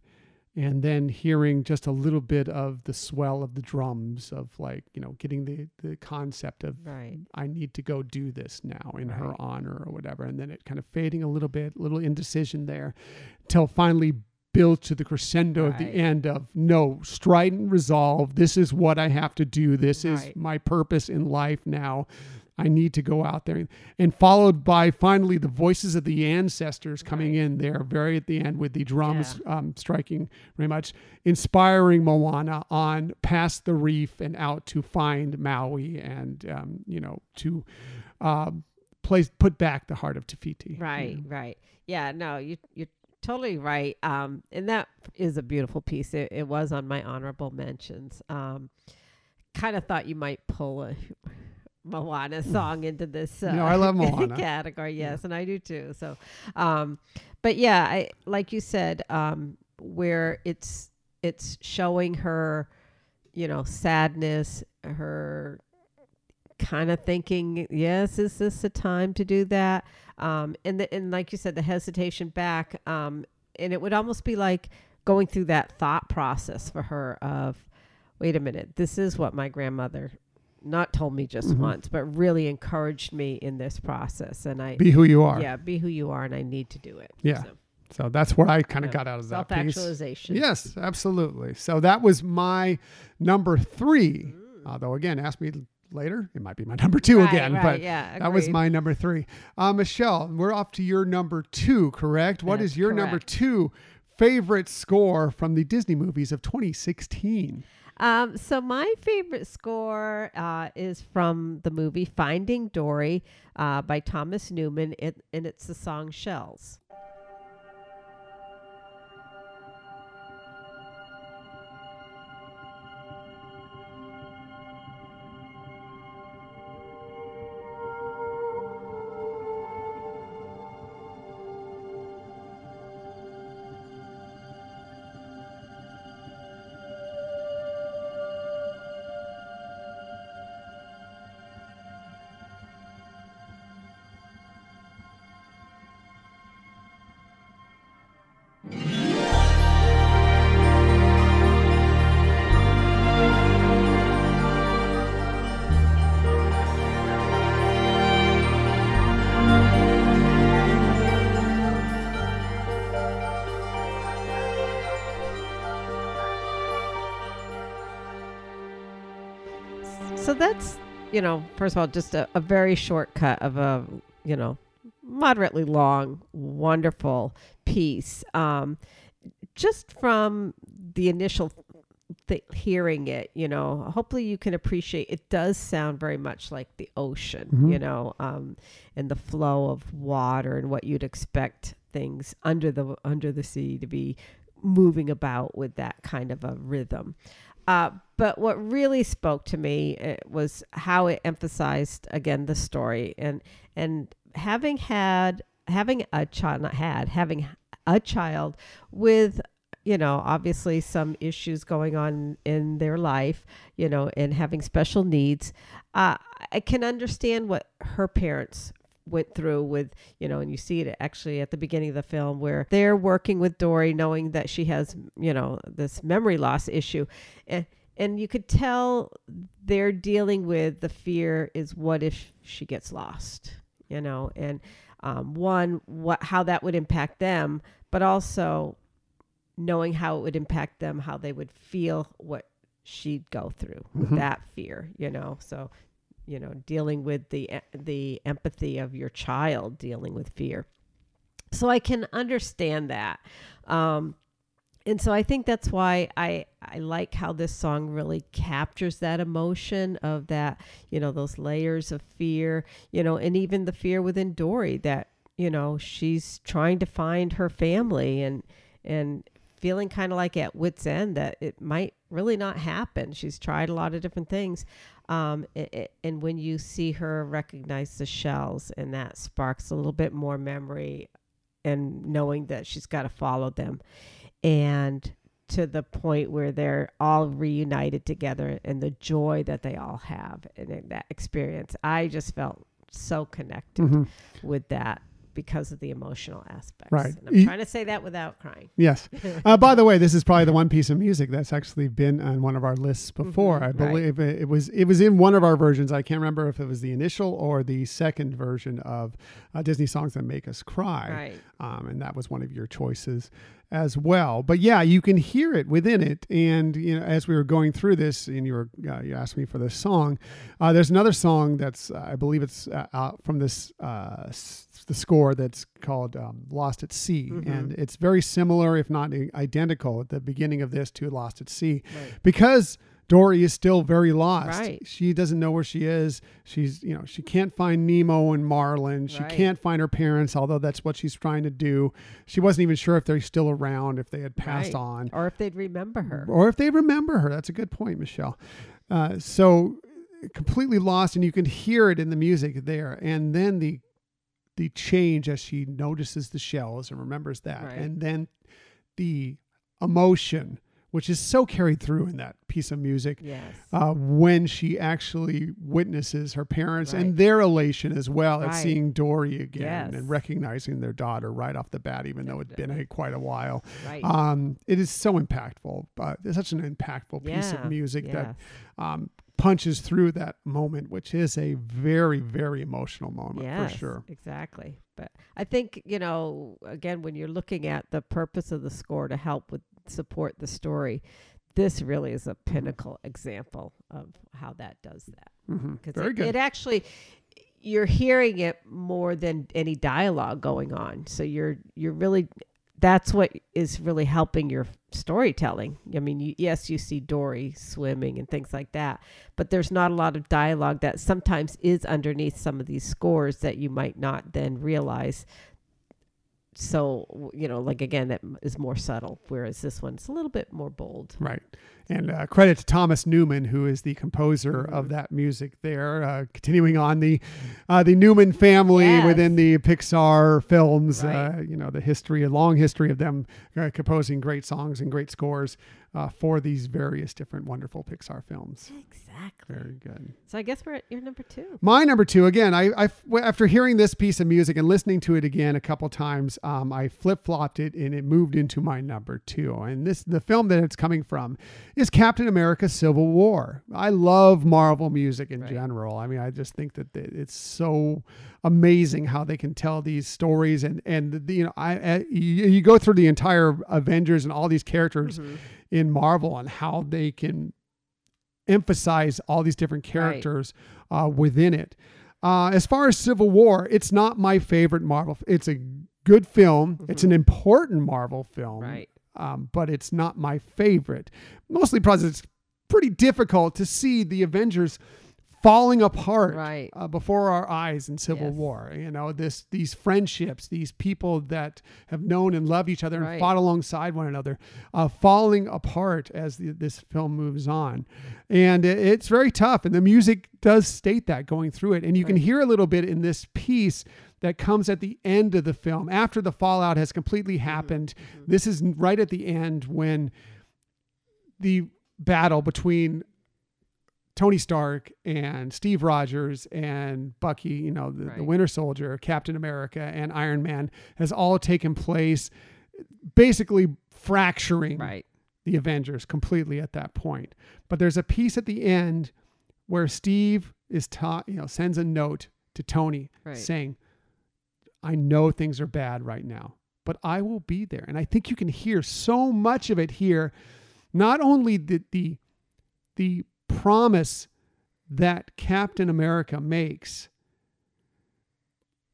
and then hearing just a little bit of the swell of the drums of like you know getting the the concept of Right. I need to go do this now in her honor or whatever. And then it kind of fading a little bit, little indecision there till finally build to the crescendo of the end of no, strident resolve. This is what I have to do. This is my purpose in life now. I need to go out there. And followed by finally the voices of the ancestors coming Right. in there very at the end with the drums um, striking very much, inspiring Moana on past the reef and out to find Maui and, um, you know, to um, place, put back the heart of Te Fiti. you Right, know. right. Yeah, no, you you're totally right. Um, and that is a beautiful piece. It, it was on my honorable mentions. Um, kind of thought you might pull a Moana song into this. Uh, know, I love Moana. category. Yes, and I do too. So, um, but yeah, I like you said, um, where it's it's showing her, you know, sadness, her kind of thinking, yes, is this the time to do that? Um, and the, and like you said, the hesitation back, um, and it would almost be like going through that thought process for her of, wait a minute, this is what my grandmother not told me just Mhm. once, but really encouraged me in this process, and I. Be who you are. yeah, be who you are, and I need to do it. Yeah. So, So that's what I kind of yeah. got out of that self piece. actualization. Yes, absolutely. So that was my number three. Although again, ask me later, it might be my number two Mm. Right, again. right, But yeah, that was my number three. Uh, Michelle, we're off to your number two, correct? What is That's your number two favorite score from the Disney movies of 2016? Um, so my favorite score uh, is from the movie Finding Dory uh, by Thomas Newman, and it's the song Shells. That's, you know, first of all, just a, a very shortcut of a, you know, moderately long, wonderful piece. Um, just from the initial th- hearing it, you know, hopefully you can appreciate it does sound very much like the ocean, Mhm. you know, um, and the flow of water and what you'd expect things under the under the sea to be moving about with that kind of a rhythm. Uh, but what really spoke to me uh, was how it emphasized again the story and and having had having a child not had having a child with you know obviously some issues going on in their life you know and having special needs uh, i can understand what her parents went through with you know and you see it actually at the beginning of the film where they're working with dory knowing that she has you know this memory loss issue and and you could tell they're dealing with the fear is what if she gets lost you know and um, one what how that would impact them but also knowing how it would impact them how they would feel what she'd go through with Mhm. that fear you know so you know dealing with the the empathy of your child dealing with fear. So i can understand that. Um and so I think that's why I I like how this song really captures that emotion of that you know those layers of fear you know and even the fear within Dory that you know she's trying to find her family and and feeling kind of like at wits end that it might really not happen. She's tried a lot of different things um, it, and when you see her recognize the shells and that sparks a little bit more memory and knowing that she's got to follow them and to the point where they're all reunited together and the joy that they all have in that experience. I just felt so connected Mm-hmm. with that because of the emotional aspects. Right. And I'm E- trying to say that without crying. Yes. Uh, by the way, this is probably the one piece of music that's actually been on one of our lists before. Mhm, I right. believe it, it was it was in one of our versions. I can't remember if it was the initial or the second version of uh, Disney songs that make us cry. Right. Um, and that was one of your choices as well. But yeah, you can hear it within it. And you know, as we were going through this, and you were uh, you asked me for this song, uh, there's another song that's uh, I believe it's uh, from this uh, the score that's called um, "Lost at Sea," Mhm. and it's very similar, if not identical, at the beginning of this to "Lost at Sea," Right. because. Dory is still very lost. Right. She doesn't know where she is. She's, you know, she can't find Nemo and Marlin. She Right. can't find her parents, although that's what she's trying to do. She wasn't even sure if they're still around, if they had passed Right. on, Or if they'd remember her. or if they remember her. That's a good point, Michelle. Uh, so completely lost, and you can hear it in the music there. And then the the change as she notices the shells and remembers that, Right. and then the emotion, which is so carried through in that piece of music Yes. uh, when she actually witnesses her parents Right. and their elation as well at seeing Dory again Yes. and recognizing their daughter right off the bat, even though it's been a, quite a while. Right. Um, it is so impactful, but it's such an impactful piece Yeah, of music yes. that um, punches through that moment, which is a very, very emotional moment yes, for sure. Exactly. But I think, you know, again, when you're looking at the purpose of the score to help with support the story, this really is a pinnacle example of how that does that. Mm-hmm. Because Very it, it actually you're hearing it more than any dialogue going on. So you're you're really that's what is really helping your storytelling. I mean, you, yes, you see Dory swimming and things like that, but there's not a lot of dialogue that sometimes is underneath some of these scores that you might not then realize. So, you know, like again, that is more subtle, whereas this one's a little bit more bold. Right. And uh, credit to Thomas Newman, who is the composer of Mhm. that music there. Uh, continuing on the uh, the Newman family Yes. within the Pixar films, uh, Right. you know, the history, a long history of them uh, composing great songs and great scores uh, for these various different wonderful Pixar films. Exactly. Very good. So I guess we're at your number two. My number two, again, I, I after hearing this piece of music and listening to it again a couple times, um, I flip flopped it and it moved into my number two. And this, the film that it's coming from, is Captain America: Civil War. I love Marvel music in Right. general. I mean, I just think that it's so amazing how they can tell these stories and and the, you know, I, I you, you go through the entire Avengers and all these characters Mhm. in Marvel and how they can emphasize all these different Right. characters uh, within it. Uh, as far as Civil War, it's not my favorite Marvel. It's a good film. It's an important Marvel film, Right. um, but it's not my favorite. Mostly because it's pretty difficult to see the Avengers falling apart Right. uh, before our eyes in Civil Yes. War. You know, this these friendships, these people that have known and loved each other and fought alongside one another, uh, falling apart as the, this film moves on, and it- it's very tough. And the music does state that going through it, and you can hear a little bit in this piece that comes at the end of the film after the fallout has completely happened. This is right at the end when the battle between Tony Stark and Steve Rogers and Bucky, you know, the, the Winter Soldier, Captain America, and Iron Man has all taken place, basically fracturing Right. the Avengers completely at that point. But there's a piece at the end where Steve is taught, you know, sends a note to Tony Right. saying, I know things are bad right now, but I will be there. And I think you can hear so much of it here. Not only the the, the promise that Captain America makes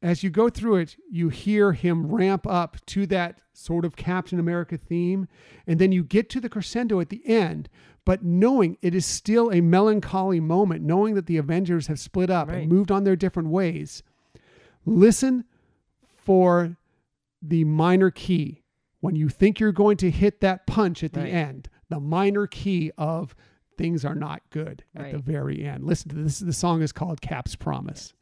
as you go through it, you hear him ramp up to that sort of Captain America theme, and then you get to the crescendo at the end. But knowing it is still a melancholy moment, knowing that the Avengers have split up Right. and moved on their different ways, listen for the minor key when you think you're going to hit that punch at the Right. end. The minor key of things are not good at the very end. Listen to this. The song is called Cap's Promise.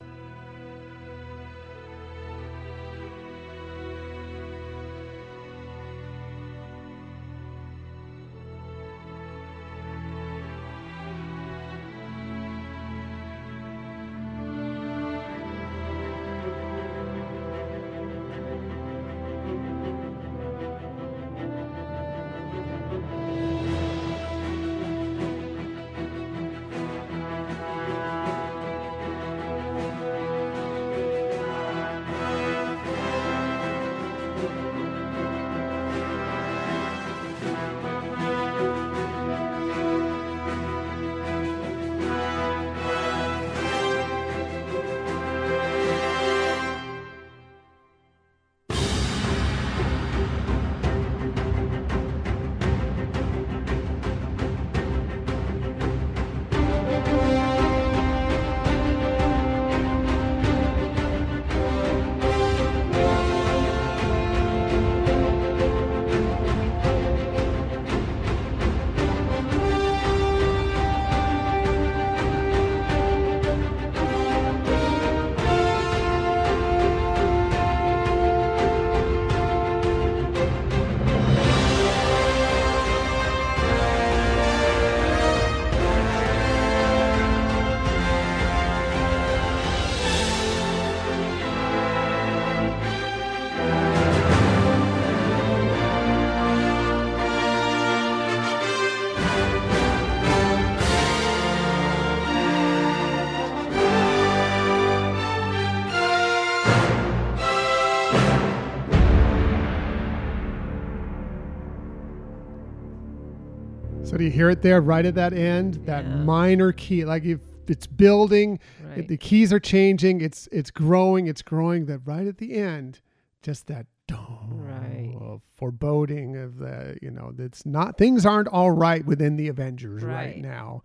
Hear it there right at that end? That minor key, like if it's building, Right. if the keys are changing, it's it's growing, it's growing. That right at the end, just that Right. of foreboding of the you know that's not things aren't all right within the Avengers right, Right. now.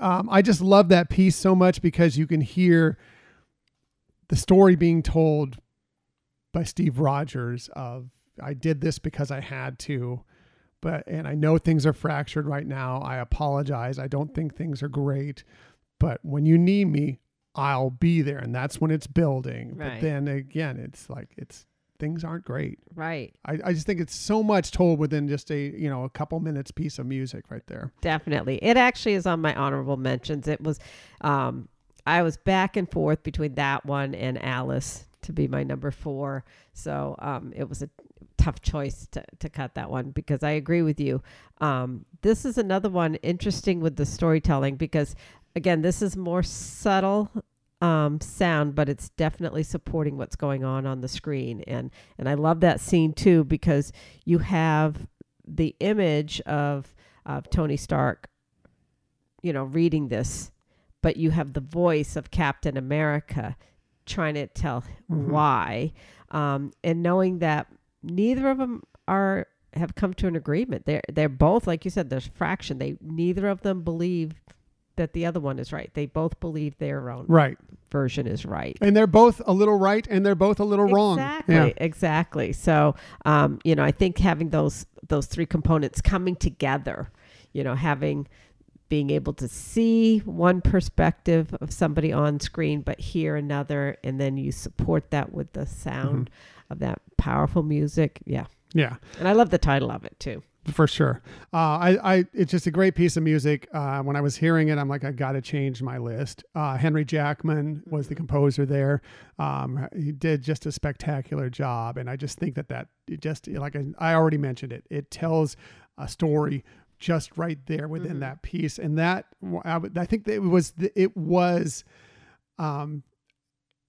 Um, I just love that piece so much because you can hear the story being told by Steve Rogers of I did this because I had to, but and I know things are fractured right now. I apologize. I don't think things are great, but when you need me, I'll be there, and that's when it's building. Right. But then again, it's like it's things aren't great. Right. I, I just think it's so much told within just a you know a couple minutes piece of music right there. Definitely. It actually is on my honorable mentions. It was, um, I was back and forth between that one and Alice to be my number four. So um, it was a tough choice to, to cut that one because I agree with you. Um, this is another one interesting with the storytelling because, again, this is more subtle um, sound, but it's definitely supporting what's going on on the screen. And, and I love that scene too because you have the image of, of Tony Stark, you know, reading this, but you have the voice of Captain America trying to tell Mhm. why, um, and knowing that neither of them are have come to an agreement. They're they're both like you said. There's fraction. They neither of them believe that the other one is right. They both believe their own Right, version is right. and they're both a little right, and they're both a little wrong. Exactly, Yeah. exactly. So, um, you know, I think having those those three components coming together, you know, having being able to see one perspective of somebody on screen, but hear another, and then you support that with the sound Mm-hmm. Of that powerful music. Yeah, Yeah. and I love the title of it too. for sure. Uh, I, I, it's just a great piece of music. Uh, when I was hearing it, I'm like, I got to change my list. Uh, Henry Jackman was the composer there. Um, he did just a spectacular job, and I just think that that it just like I, I already mentioned it, it tells a story just right there within Mhm. that piece, and that I, I think that it was the, it was, um,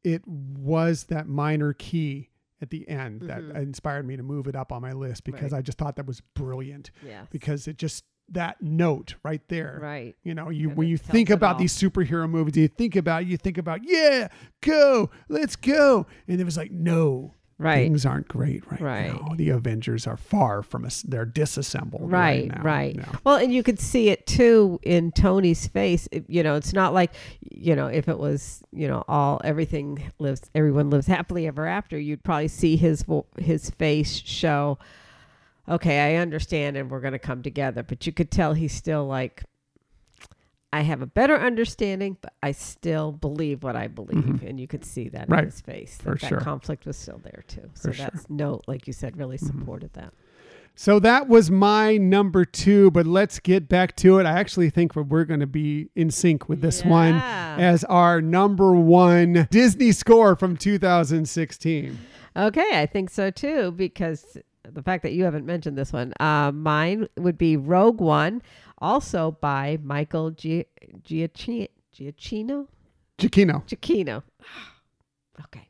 it was that minor key at the end that Mhm. inspired me to move it up on my list because Right. I just thought that was brilliant Yeah, because it just that note right there. Right. You know, you when you think about all. these superhero movies, you think about you think about yeah, go, let's go, and it was like no, Right. things aren't great right, Right. now. The Avengers are far from us; they're disassembled right right, right. No. well and you could see it too in tony's face It- you know it's not like you know if it was you know all everything lives everyone lives happily ever after you'd probably see his his face show okay i understand and we're going to come together but you could tell he's still like I have a better understanding, but I still believe what I believe, and you could see that Mm-hmm. Right. in his face. For that, sure. that conflict was still there too. So For sure. Mm-hmm. that's note, like you said, really supported that. So that was my number two, but let's get back to it. I actually think we're, going to be in sync with this one as our number one Disney score from 2016. Okay, I think so too, because the fact that you haven't mentioned this one, uh, mine would be Rogue One, also by Michael Gi- Giacchi- Giacchino. Giacchino. Giacchino. okay,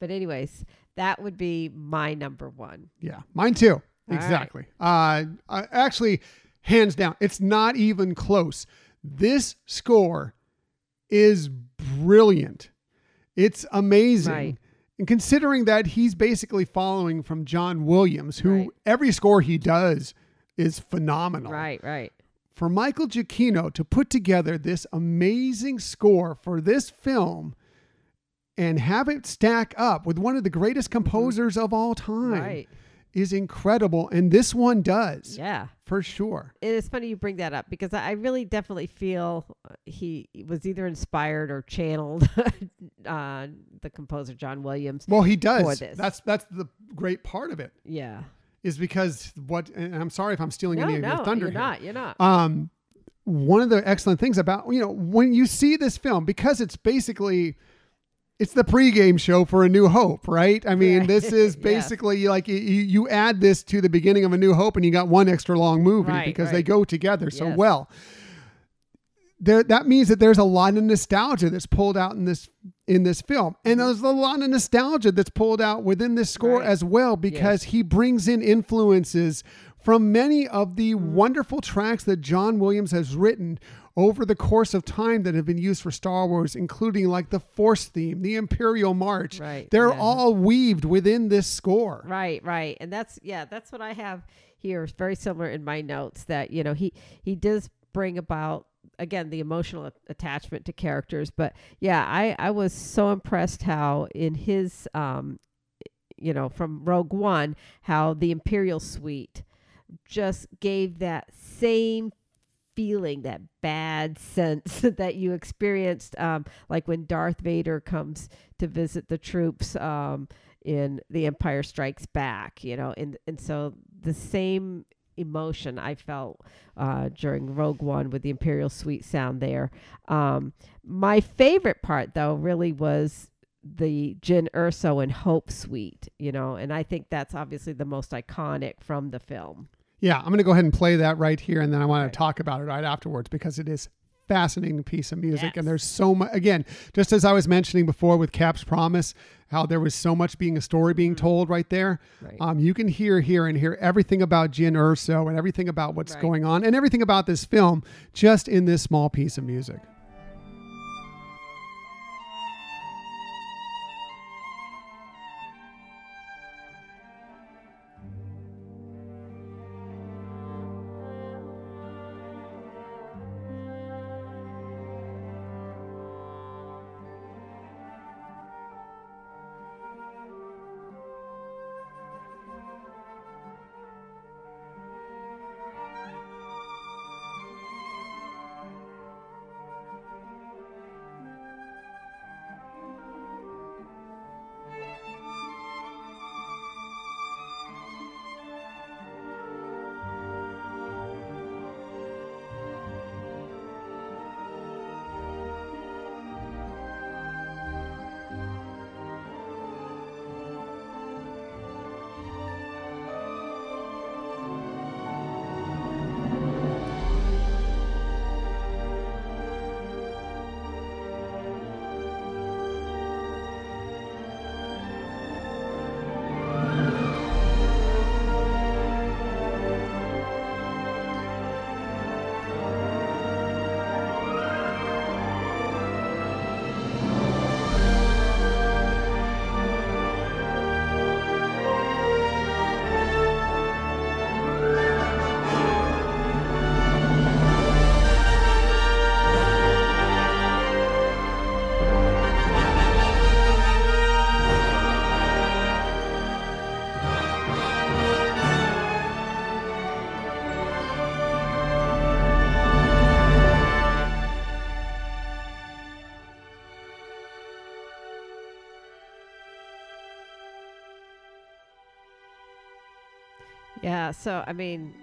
but anyways, that would be my number one. Yeah, mine too. All right. exactly. Uh, uh, actually, hands down, it's not even close. This score is brilliant. It's amazing. Right. And considering that he's basically following from John Williams, who Right. every score he does is phenomenal. Right, right. For Michael Giacchino to put together this amazing score for this film and have it stack up with one of the greatest composers of all time Mm-hmm. Right. is incredible. And this one does, Yeah. for sure. It is funny you bring that up because I really definitely feel uh, he was either inspired or channeled uh, the composer John Williams. Well, he does. That's that's the great part of it Yeah. Is because what. And I'm sorry if I'm stealing No, any of no, your thunder you're here. not. You're not. Um, one of the excellent things about you know when you see this film because it's basically it's the pregame show for A New Hope, right? I mean, Right. this is Yeah. basically like you, you add this to the beginning of A New Hope, and you got one extra long movie Right, because they go together so Yes. well. There, that means that there's a lot of nostalgia that's pulled out in this in this film, and there's a lot of nostalgia that's pulled out within this score Mm-hmm. Right. as well because he brings in influences from many of the Mm-hmm. wonderful tracks that John Williams has written over the course of time that have been used for Star Wars, including like the Force theme, the Imperial March. Right, They're yeah. all weaved within this score. Right, right. And that's yeah, that's what I have here. It's very similar in my notes that, you know, he he does bring about again the emotional attachment to characters, but yeah, I I was so impressed how in his um you know, from Rogue One, how the Imperial Suite just gave that same feeling, that bad sense that you experienced, um, like when Darth Vader comes to visit the troops um, in The Empire Strikes Back, you know, and and so the same emotion I felt uh, during Rogue One with the Imperial Suite sound there. Um, my favorite part, though, really was the Jyn Erso and Hope Suite, you know, and I think that's obviously the most iconic from the film. Yeah, I'm going to go ahead and play that right here, and then I want Right. to talk about it right afterwards because it is fascinating piece of music, Yes. and there's so much. Again, just as I was mentioning before with Cap's Promise, how there was so much being a story being told right there. Right. Um, you can hear here and hear everything about Jyn Erso and everything about what's Right. going on and everything about this film just in this small piece of music. Yeah. So, I mean,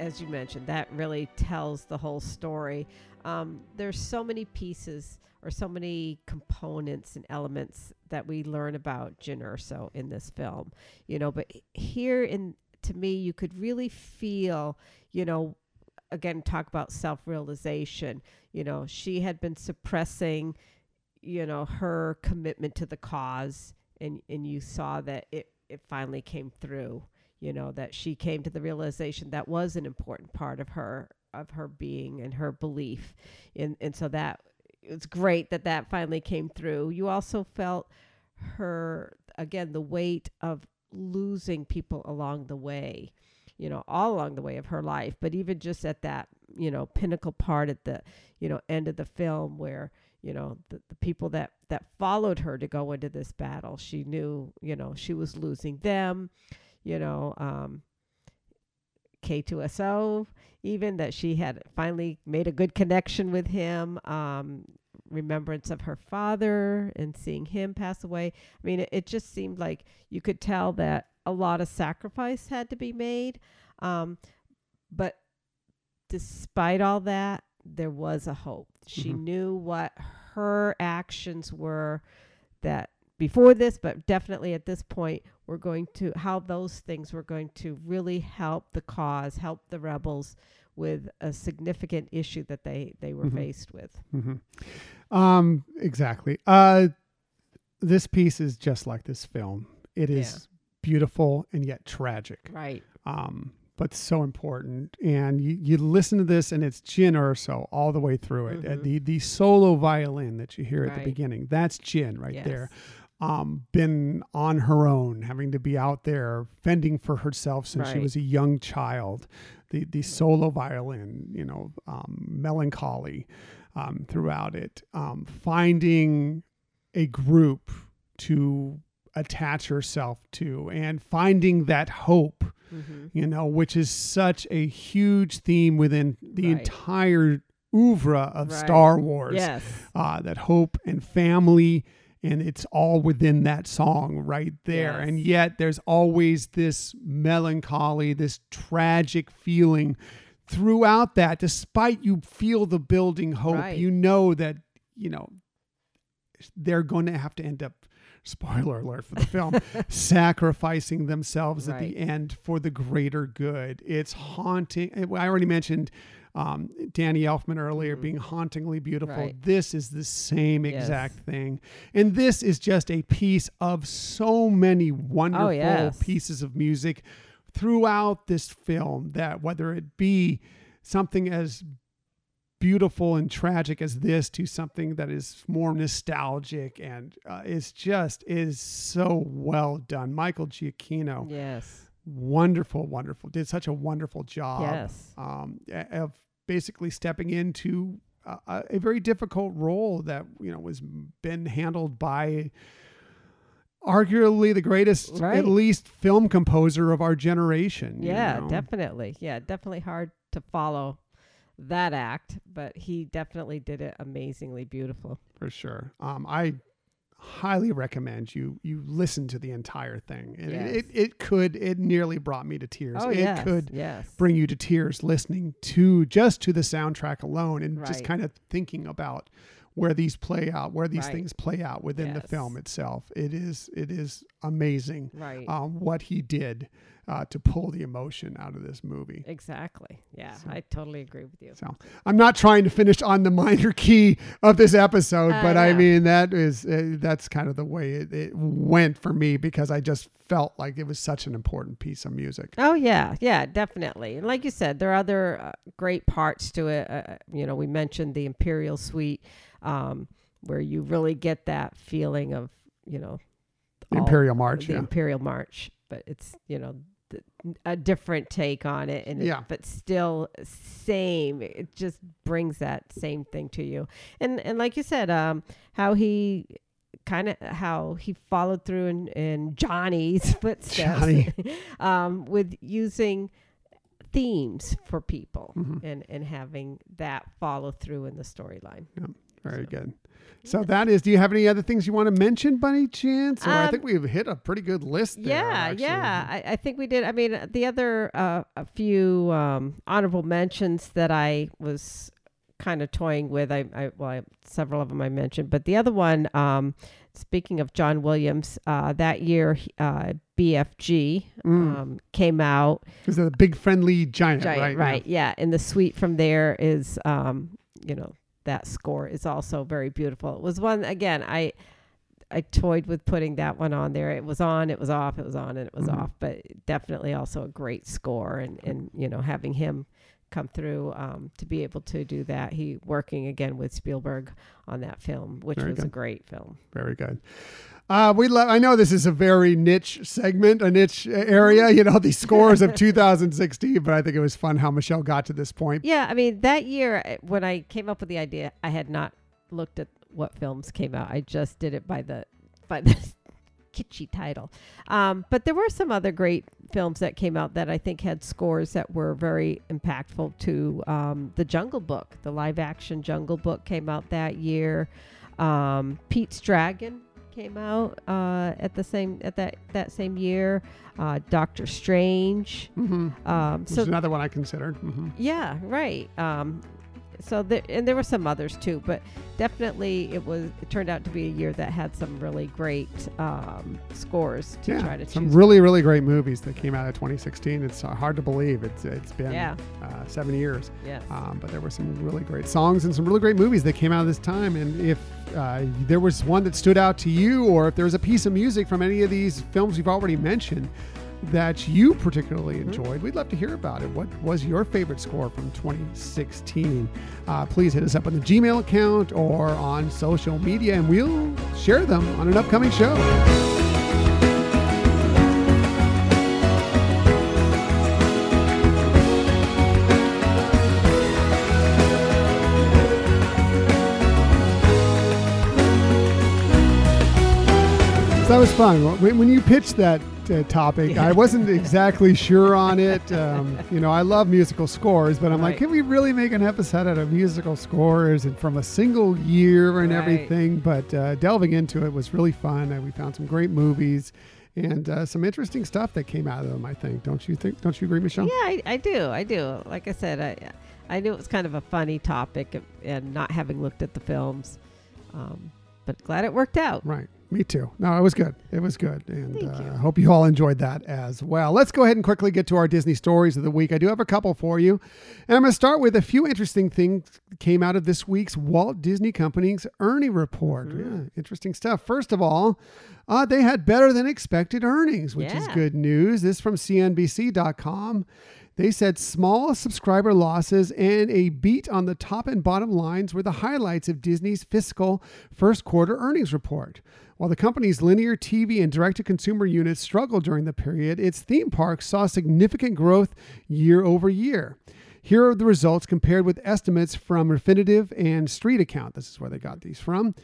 as you mentioned, that really tells the whole story. Um, there's so many pieces or so many components and elements that we learn about Jyn Erso in this film, you know. But here, in to me, you could really feel, you know, again, talk about self-realization. You know, she had been suppressing, you know, her commitment to the cause, and and you saw that it it finally came through you know that she came to the realization that was an important part of her of her being and her belief. And and so that it's great that that finally came through. You also felt her again the weight of losing people along the way you know all along the way of her life. But even just at that you know pinnacle part at the you know end of the film where you know the, the people that that followed her to go into this battle she knew you know she was losing them you know, um, K2SO, even that she had finally made a good connection with him, um, remembrance of her father and seeing him pass away. I mean, it, it, just seemed like you could tell that a lot of sacrifice had to be made. Um, but despite all that, there was a hope. She mm-hmm. knew what her actions were that before this, but definitely at this point, we're going to how those things were going to really help the cause, help the rebels with a significant issue that they they were mm-hmm. faced with. Mm-hmm. Um, exactly. Uh, this piece is just like this film. It is yeah. beautiful and yet tragic. Right. Um, but so important. And you, you listen to this, and it's Jyn Erso all the way through it. Uh, mm-hmm. Uh, the the solo violin that you hear right. at the beginning, that's Jyn right yes. there um, been on her own, having to be out there fending for herself since right. she was a young child. The the solo violin, you know, um, melancholy um, throughout it. Um, finding a group to attach herself to, and finding that hope. Mm-hmm. You know, which is such a huge theme within the right. entire oeuvre of right. Star Wars. Yes. Uh, that hope and family and it's all within that song right there. Yes. And yet there's always this melancholy, this tragic feeling throughout that. Despite you feel the building hope, right. you know that, you know, they're going to have to end up spoiler alert for the film sacrificing themselves right. at the end for the greater good it's haunting i already mentioned um, Danny Elfman earlier mm-hmm. being hauntingly beautiful. Right. This is the same exact thing. And this is just a piece of so many wonderful oh, yes. pieces of music throughout this film that whether it be something as beautiful and tragic as this to something that is more nostalgic and uh, is just is so well done. Michael Giacchino. Yes wonderful, wonderful, did such a wonderful job yes. um, of basically stepping into a, a, very difficult role that you know was been handled by arguably the greatest, right. at least, film composer of our generation. Yeah, you know? definitely. Yeah, definitely hard to follow that act, but he definitely did it amazingly beautiful. For sure. Um, I highly recommend you you listen to the entire thing. And yes. it, it could it nearly brought me to tears. Oh, it yes, could yes. bring you to tears listening to just to the soundtrack alone and right. just kind of thinking about where these play out, where these right. things play out within yes. the film itself. It is it is amazing right. um, what he did uh, to pull the emotion out of this movie. Exactly. Yeah, so, I totally agree with you. So I'm not trying to finish on the minor key of this episode, uh, but yeah. I mean that is uh, that's kind of the way it, it, went for me because I just felt like it was such an important piece of music. Oh yeah, yeah, definitely. And like you said, there are other uh, great parts to it. Uh, you know, we mentioned the Imperial Suite, um, where you really get that feeling of you know. The Imperial March, the yeah. Imperial March, but it's you know a different take on it and yeah. it, but still same it just brings that same thing to you and and like you said um how he kind of how he followed through in, in johnny's footsteps Johnny. um with using themes for people mm-hmm. and and having that follow through in the storyline yeah. Very good. So that is. Do you have any other things you want to mention, Bunny chance? Or I Um, think we've hit a pretty good list. There, Yeah, actually. yeah. I, I think we did. I mean, the other uh, a few um, honorable mentions that I was kind of toying with. I, I well, I, several of them I mentioned, but the other one. Um, speaking of John Williams, uh, that year uh, BFG Mm. um, came out. Is a big friendly giant, Giant, right? right? Yeah. and the suite from there is, um, you know, that score is also very beautiful. It was one again. I I toyed with putting that one on there. It was on, it was off, it was on, and it was Mhm. off. But definitely also a great score, and and you know having him come through um, to be able to do that. He working again with Spielberg on that film, which Very was a great film. Very good. Uh, we love. I know this is a very niche segment, a niche area. You know, the scores of 2016, but I think it was fun how Michelle got to this point. Yeah, I mean that year uh, when I came up with the idea, I had not looked at what films came out. I just did it by the by the kitschy title. Um, but there were some other great films that came out that I think had scores that were very impactful to um, the Jungle Book. The live action Jungle Book came out that year. Um, Pete's Dragon came out uh, at the same at that that same year. Uh, Doctor Strange. Mm-hmm. Um, so another one I considered. hmm yeah, right. Um, so there, and there were some others too, but definitely it was. It turned out to be a year that had some really great um, scores to Yeah, try to some choose. really, really great movies that came out of 2016. It's uh, hard to believe it's it's been Yeah. uh, seven years. yes. Um, but there were some really great songs and some really great movies that came out of this time. And if uh, there was one that stood out to you, or if there was a piece of music from any of these films you've already mentioned that you particularly Mm-hmm. enjoyed, we'd love to hear about it. What was your favorite score from 2016? Uh, please hit us up on the Gmail account or on social media, and we'll share them on an upcoming show. That was fun. When when you pitched that uh, topic, I wasn't exactly sure on it. Um, you know, I love musical scores, but I'm like, can we really make an episode out of musical scores and from a single year and Right. everything? But uh, delving into it was really fun, and we found some great movies and uh, some interesting stuff that came out of them. I think, don't you think? Don't you agree, Michelle? Yeah, I, I do. I do. Like I said, I I knew it was kind of a funny topic, and not having looked at the films, um, but glad it worked out. Right. Me too. No, it was good. It was good. And uh. I hope you all enjoyed that as well. Let's go ahead and quickly get to our Disney stories of the week. I do have a couple for you. And I'm going to start with a few interesting things that came out of this week's Walt Disney Company's Ernie report. Mm. Yeah, interesting stuff. First of all, uh, they had better than expected earnings, which is good news. This from CNBC.com. They said small subscriber losses and a beat on the top and bottom lines were the highlights of Disney's fiscal first quarter earnings report. While the company's linear TV and direct to consumer units struggled during the period, its theme parks saw significant growth year over year. Here are the results compared with estimates from Refinitiv and StreetAccount. This is where they got these from.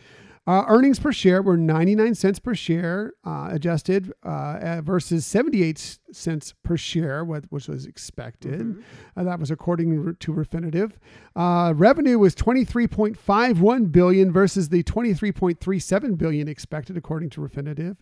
Uh, earnings per share were 99 cents per share uh, adjusted uh, versus 78 cents per share, what- which was expected. Uh, that was according to Refinitiv. Uh, revenue was 23.51 billion versus the 23.37 billion expected, according to Refinitiv.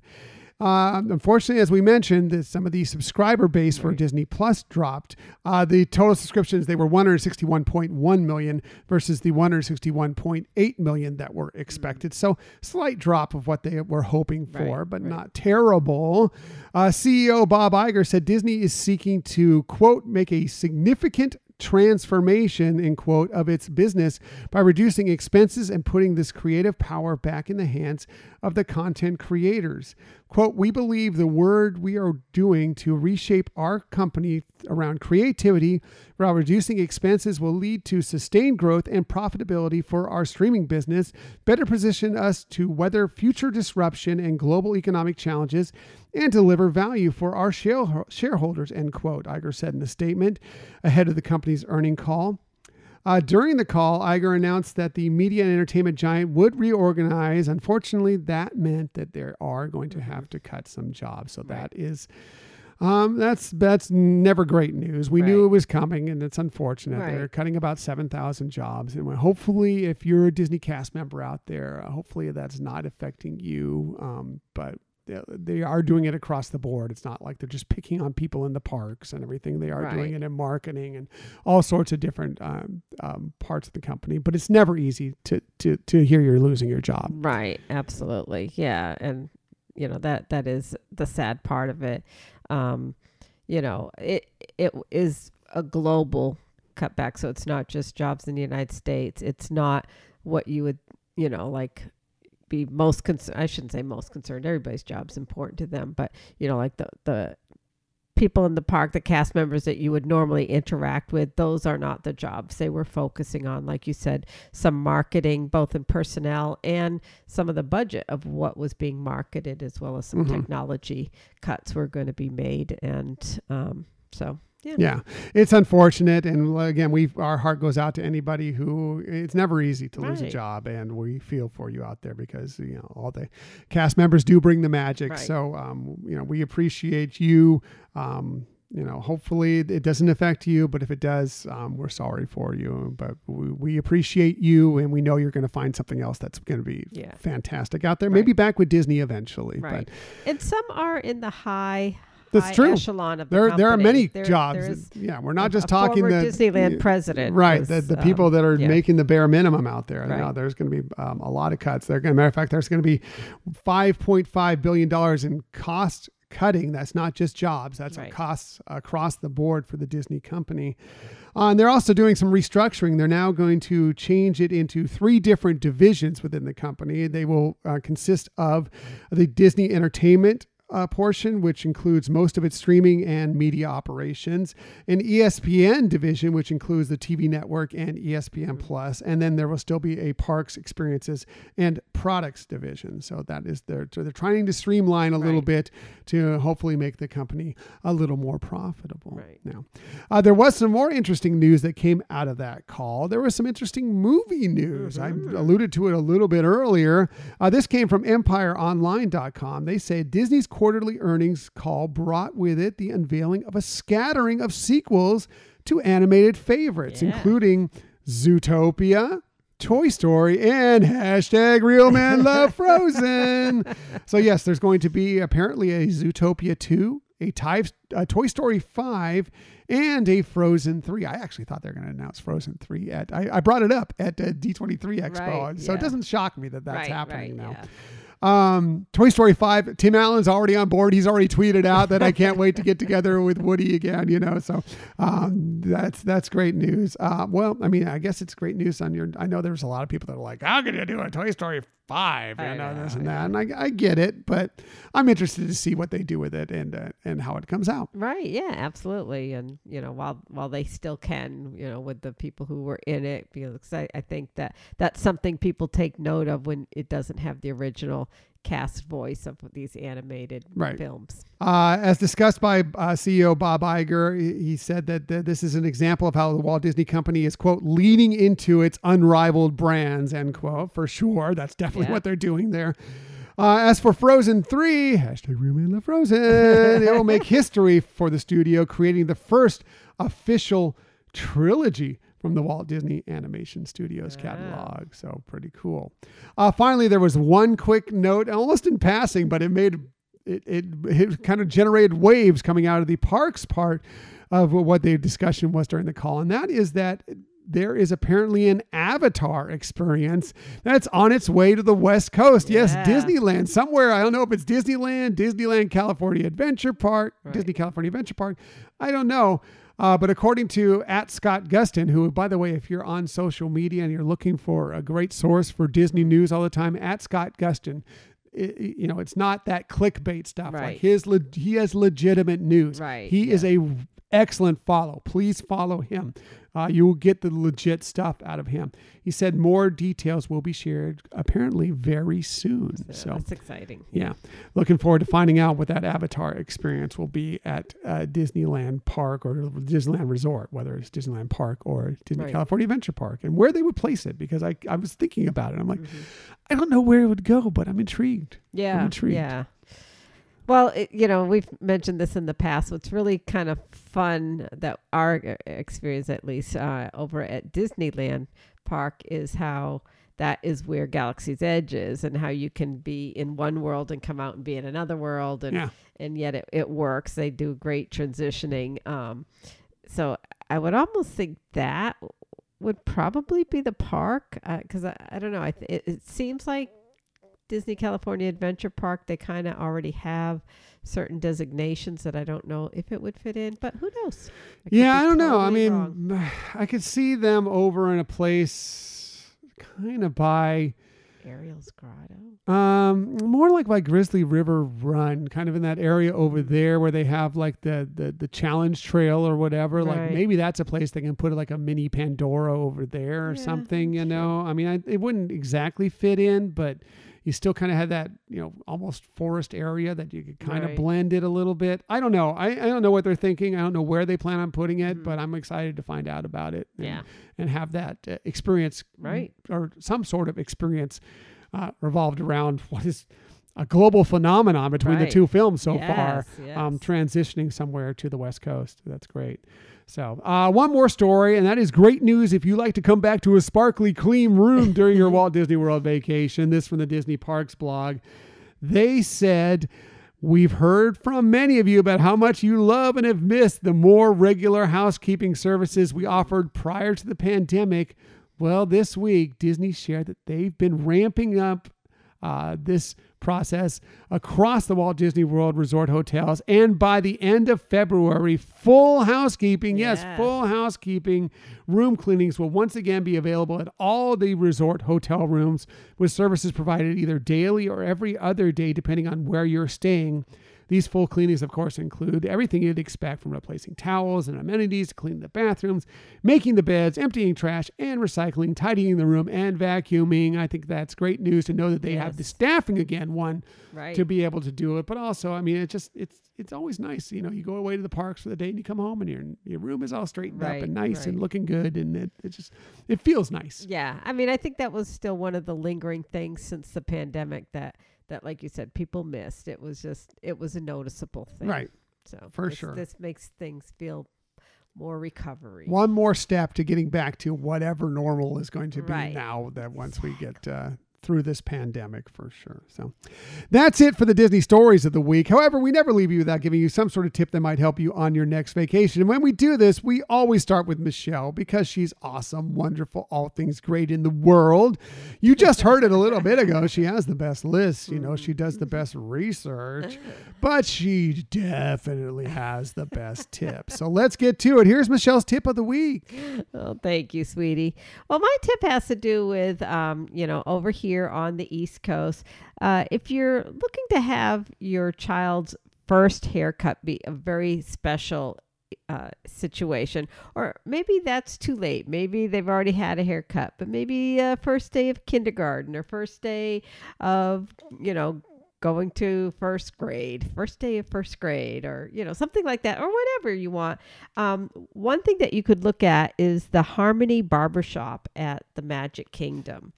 Uh, unfortunately, as we mentioned, that some of the subscriber base for Disney Plus dropped. Uh, the total subscriptions they were 161.1 million versus the 161.8 million that were expected. So slight drop of what they were hoping for, Right, but right. not terrible. Uh, CEO Bob Iger said Disney is seeking to quote make a significant transformation in quote of its business by reducing expenses and putting this creative power back in the hands of the content creators. Quote we believe the word we are doing to reshape our company around creativity while reducing expenses will lead to sustained growth and profitability for our streaming business better position us to weather future disruption and global economic challenges and deliver value for our shareholders end quote Iger said in a statement ahead of the company's earning call uh, during the call, Iger announced that the media and entertainment giant would reorganize. Unfortunately, that meant that they are going to have to cut some jobs. So that is Um, that's that's never great news. We knew it was coming, and it's unfortunate. Right. They're cutting about seven thousand jobs, and hopefully, if you're a Disney cast member out there, uh, hopefully that's not affecting you. Um, but they- they are doing it across the board. It's not like they're just picking on people in the parks and everything. They are doing it in marketing and all sorts of different um, um, parts of the company. But it's never easy to to to hear you're losing your job. Right, absolutely. Yeah, and you know that that is the sad part of it. Um, you know, it it is a global cutback, so it's not just jobs in the United States. It's not what you would, you know, like be most concerned. I shouldn't say most concerned. Everybody's job's important to them, but you know, like the the people in the park, the cast members that you would normally interact with, those are not the jobs they were focusing on. Like you said, some marketing, both in personnel and some of the budget of what was being marketed, as well as some Mhm. technology cuts were going to be made. And um, so, yeah. Yeah, it's unfortunate, and again, we our heart goes out to anybody who it's never easy to lose a job, and we feel for you out there because you know all the cast members do bring the magic. Right. So, um, you know, we appreciate you. Um, you know, hopefully it doesn't affect you, but if it does, um, we're sorry for you. But we, we appreciate you, and we know you're going to find something else that's going to be Yeah. fantastic out there. Right. Maybe back with Disney eventually. Right. But And some are in the high. That's high true. Echelon of the there, there are many There- jobs. yeah, we're not a- just a talking the Disneyland president, right? was, the, the um, people that are yeah. making the bare minimum out there. Right. No, there's going to be um, a lot of cuts. There, matter of fact, there's going to be 5.5 billion dollars in cost cutting. That's not just jobs. That's Right. costs across the board for the Disney company. Uh, and they're also doing some restructuring. They're now going to change it into three different divisions within the company. They will uh, consist of the Disney Entertainment uh, portion, which includes most of its streaming and media operations, an ESPN division, which includes the TV network and ESPN Plus, and then there will still be a parks experiences and products division. So that is their so they're trying to streamline a little bit to hopefully make the company a little more profitable. Right. Now, uh, there was some more interesting news that came out of that call. There was some interesting movie news. I alluded to it a little bit earlier. Uh, this came from EmpireOnline.com. They say Disney's quarterly earnings call brought with it the unveiling of a scattering of sequels to animated favorites, Yeah. including Zootopia. Toy Story and hashtag Real Man Love Frozen. so yes, there's going to be apparently a Zootopia 2, a, a Toy Story 5, and a Frozen 3. I actually thought they were going to announce Frozen 3 at, I, I brought it up at uh, D23 Expo. Right, so it doesn't shock me that that's right, happening right, now. yeah. Um, Toy Story 5, Tim Allen's already on board. He's already tweeted out that I can't wait to get together with Woody again, you know. So um, that's that's great news. Uh, well, I mean, I guess it's great news on your I know there's a lot of people that are like, How can you do a Toy Story 5? You I know, know, this and that. And I, I get it, but I'm interested to see what they do with it and uh, and how it comes out. Right. Yeah. Absolutely. And you know, while while they still can, you know, with the people who were in it, because I, I think that that's something people take note of when it doesn't have the original cast voice of these animated Right. films. Uh, as discussed by uh, CEO Bob Iger, he said that th- this is an example of how the Walt Disney Company is, quote, leaning into its unrivaled brands, end quote. For sure. That's definitely Yeah. what they're doing there. Uh, as for Frozen 3, hashtag Real Man Love Frozen, it will make history for the studio, creating the first official trilogy from the Walt Disney Animation Studios Wow. catalog. So pretty cool. Uh, finally, there was one quick note, almost in passing, but it made it, it, it kind of generated waves coming out of the parks part of what the discussion was during the call. And that is that there is apparently an avatar experience that's on its way to the West Coast. Yes, Disneyland, somewhere. I don't know if it's Disneyland, Disneyland California Adventure Park, Right. Disney California Adventure Park. I don't know. Uh, but according to at Scott Gustin, who, by the way, if you're on social media and you're looking for a great source for Disney news all the time, at Scott Gustin, i- i- you know, it's not that clickbait stuff. Like Right. his, le- he has legitimate news. Right, He is a excellent follow. Please follow him. Uh, you will get the legit stuff out of him. He said more details will be shared apparently very soon. So, So, that's exciting. yeah, looking forward to finding out what that Avatar experience will be at uh, Disneyland Park or Disneyland Resort, whether it's Disneyland Park or Disney Right. California Adventure Park, and where they would place it. Because I, I was thinking about it. I'm like, Mhm. I don't know where it would go, but I'm intrigued. Yeah. intrigued. Yeah. Well, it, you know, we've mentioned this in the past. What's really kind of fun that our uh, experience, at least uh, over at Disneyland Park, is how that is where Galaxy's Edge is, and how you can be in one world and come out and be in another world, and Yeah. and yet it, it works. They do great transitioning. Um, so I would almost think that would probably be the park because I, I don't know. I th- it, it seems like Disney California Adventure Park they kind of already have certain designations that I don't know if it would fit in, but who knows? could Yeah, I don't know. I mean, wrong. I could see them over in a place kind of by Ariel's Grotto. um more like by Grizzly River Run, kind of in that area over Mm-hmm. there where they have like the the the challenge trail or whatever. Like maybe that's a place they can put like a mini Pandora over there or Yeah, something, you true. know. I mean, I, it wouldn't exactly fit in, but you still kind of had that, you know, almost forest area that you could kind of Right. blend it a little bit. I don't know. I, I don't know what they're thinking. I don't know where they plan on putting it, Mhm. but I'm excited to find out about it. and- Yeah. and have that uh, experience Right. or some sort of experience uh, revolved around what is a global phenomenon between the two films so far Yes, um, transitioning somewhere to the west coast. That's great. So uh, one more story and that is great news if you like to come back to a sparkly clean room during your walt disney world vacation. This from the disney parks blog. They said We've heard from many of you about how much you love and have missed the more regular housekeeping services we offered prior to the pandemic. Well, this week, Disney shared that they've been ramping up uh, this process across the Walt Disney World Resort hotels. And by the end of February, full housekeeping, yes, Yes. full housekeeping room cleanings will once again be available at all the resort hotel rooms with services provided either daily or every other day, depending on where you're staying. These full cleanings, of course, include everything you'd expect from replacing towels and amenities to clean the bathrooms, making the beds, emptying trash and recycling, tidying the room, and vacuuming. I think that's great news to know that they have the staffing again, one, Right. to be able to do it. But also, I mean, it just it's it's always nice. You know, you go away to the parks for the day and you come home and your your room is all straightened up and nice and looking good, and it, it just it feels nice. Yeah, I mean, I think that was still one of the lingering things since the pandemic that that, like you said, people missed. It was just, it was a noticeable thing. Right. So for this, sure. this makes things feel more recovery. One more step to getting back to whatever normal is going to be Right. now that once we get uh, through this pandemic for sure. So that's it for the Disney stories of the week. However, we never leave you without giving you some sort of tip that might help you on your next vacation. And when we do this, we always start with Michelle because she's awesome, wonderful, all things great in the world. You just heard it a little bit ago. She has the best list. You know, she does the best research, but she definitely has the best tip. So let's get to it. Here's Michelle's tip of the week. Oh, thank you, sweetie. Well, my tip has to do with, um, you know, over here on the East Coast. Uh, if you're looking to have your child's first haircut be a very special uh, situation, or maybe that's too late. Maybe they've already had a haircut, but maybe uh, first day of kindergarten or first day of, you know, going to first grade, first day of first grade, or you know something like that, or whatever you want. Um, one thing that you could look at is the Harmony Barbershop at the Magic Kingdom.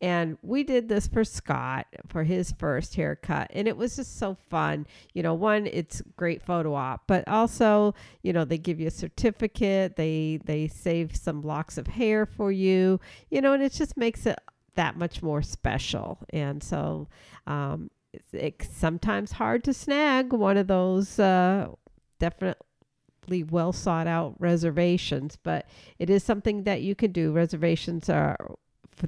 And we did this for Scott for his first haircut. And it was just so fun. You know, one, it's great photo op, but also, you know, they give you a certificate, they they save some locks of hair for you, you know, and it just makes it that much more special. And so um it's, it's sometimes hard to snag one of those uh definitely well sought out reservations, but it is something that you can do. Reservations are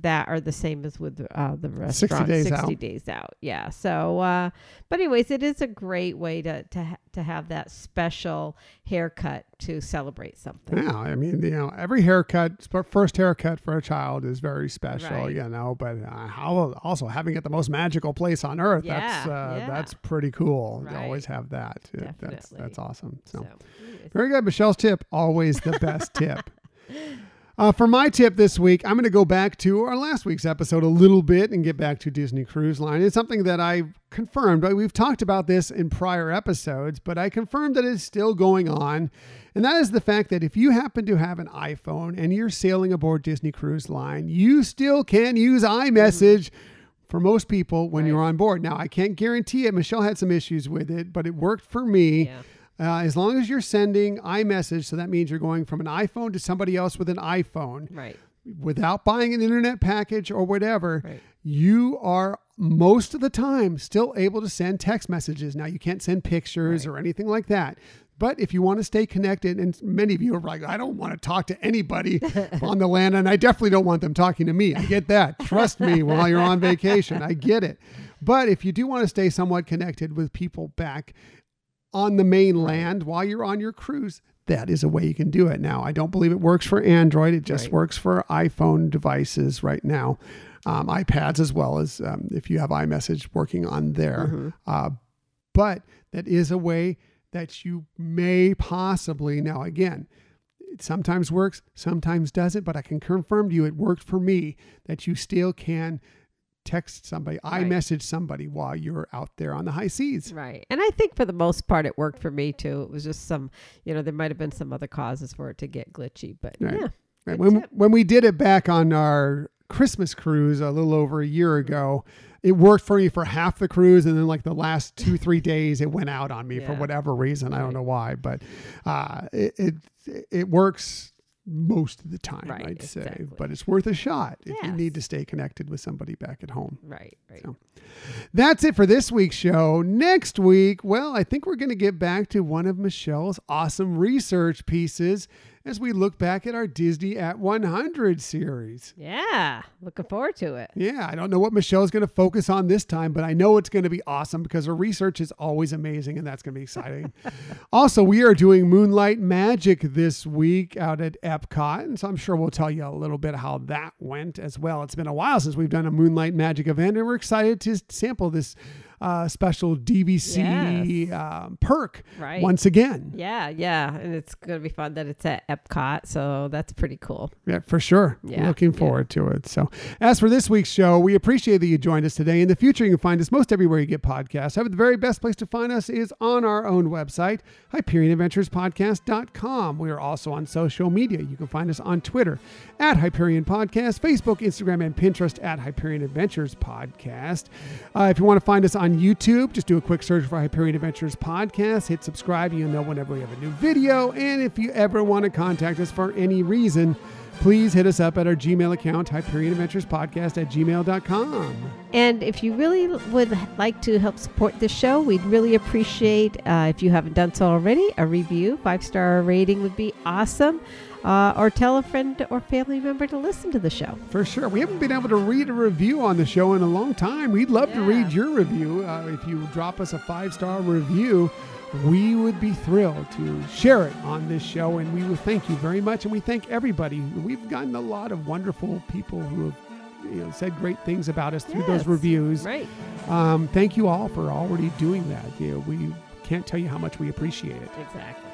that are the same as with uh, the restaurant. days 60 out. days out. Yeah. So, uh, but anyways, it is a great way to to ha- to have that special haircut to celebrate something. Yeah, I mean, you know, every haircut, first haircut for a child is very special, Right. you know. But uh, how also having it the most magical place on earth, that's Yeah, uh, yeah. that's pretty cool. You always have that. It- that's Definitely. that's awesome. So. So. Very good. Michelle's tip, always the best tip. Uh, for my tip this week, I'm going to go back to our last week's episode a little bit and get back to Disney Cruise Line. It's something that I confirmed. We've talked about this in prior episodes, but I confirmed that it's still going on. And that is the fact that if you happen to have an iPhone and you're sailing aboard Disney Cruise Line, you still can use iMessage for most people when Right. you're on board. Now, I can't guarantee it. Michelle had some issues with it, but it worked for me. Yeah. Uh, as long as you're sending iMessage, so that means you're going from an iPhone to somebody else with an iPhone Right. without buying an internet package or whatever, Right. you are most of the time still able to send text messages. Now, you can't send pictures or anything like that. But if you want to stay connected, and many of you are like, I don't want to talk to anybody on the land, and I definitely don't want them talking to me. I get that. Trust me while you're on vacation. I get it. But if you do want to stay somewhat connected with people back on the mainland while you're on your cruise, that is a way you can do it. Now, I don't believe it works for Android. It just Right. works for iPhone devices right now, um, iPads as well as um, if you have iMessage working on there. Mm-hmm. Uh, but that is a way that you may possibly, now again, it sometimes works, sometimes doesn't, but I can confirm to you it worked for me that you still can text somebody, Right. message somebody while you're out there on the high seas. Right. And I think for the most part it worked for me too. It was just some, you know, there might have been some other causes for it to get glitchy, but Right. yeah. Right. When tip. when we did it back on our Christmas cruise a little over a year ago, it worked for me for half the cruise, and then like the last two three days, it went out on me for whatever reason. I don't know why, but uh, it, it it works most of the time, Right, I'd say. But it's worth a shot if you need to stay connected with somebody back at home. Right, right. So- That's it for this week's show. Next week, well, I think we're going to get back to one of Michelle's awesome research pieces as we look back at our Disney at 100 series. Yeah. Looking forward to it. Yeah, I don't know what Michelle's going to focus on this time, but I know it's going to be awesome because her research is always amazing and that's going to be exciting. also, we are doing Moonlight Magic this week out at Epcot, and so I'm sure we'll tell you a little bit how that went as well. It's been a while since we've done a Moonlight Magic event, and we're excited to sample this uh, special DVC Yes. um, perk Right. once again. Yeah, yeah. And it's going to be fun that it's at Epcot. So that's pretty cool. Yeah, for sure. Yeah, Looking yeah. forward to it. So, as for this week's show, we appreciate that you joined us today. In the future, you can find us most everywhere you get podcasts. However, the very best place to find us is on our own website, HyperionAdventuresPodcast.com. We are also on social media. You can find us on Twitter at Hyperion Podcast, Facebook, Instagram, and Pinterest at Hyperion Adventures Podcast. Uh, if you want to find us on YouTube, just do a quick search for Hyperion Adventures Podcast. Hit subscribe. You'll know whenever we have a new video. And if you ever want to contact us for any reason, please hit us up at our Gmail account, Hyperion Adventures Podcast at gmail.com. And if you really would like to help support the show, we'd really appreciate, uh, if you haven't done so already, a review. Five star rating would be awesome. Uh, or tell a friend or family member to listen to the show. For sure. We haven't been able to read a review on the show in a long time. We'd love to read your review. Uh, if you drop us a five star review, we would be thrilled to share it on this show. And we will thank you very much. And we thank everybody. We've gotten a lot of wonderful people who have you know, said great things about us through those reviews. Right. Um, thank you all for already doing that. You know, we can't tell you how much we appreciate it. Exactly.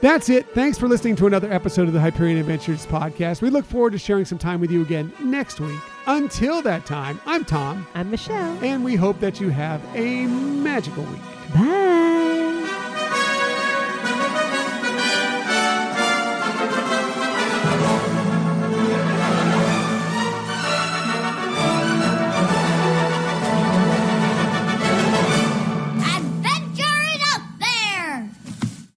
That's it. Thanks for listening to another episode of the Hyperion Adventures podcast. We look forward to sharing some time with you again next week. Until that time, I'm Tom, I'm Michelle. and we hope that you have a magical week. Bye.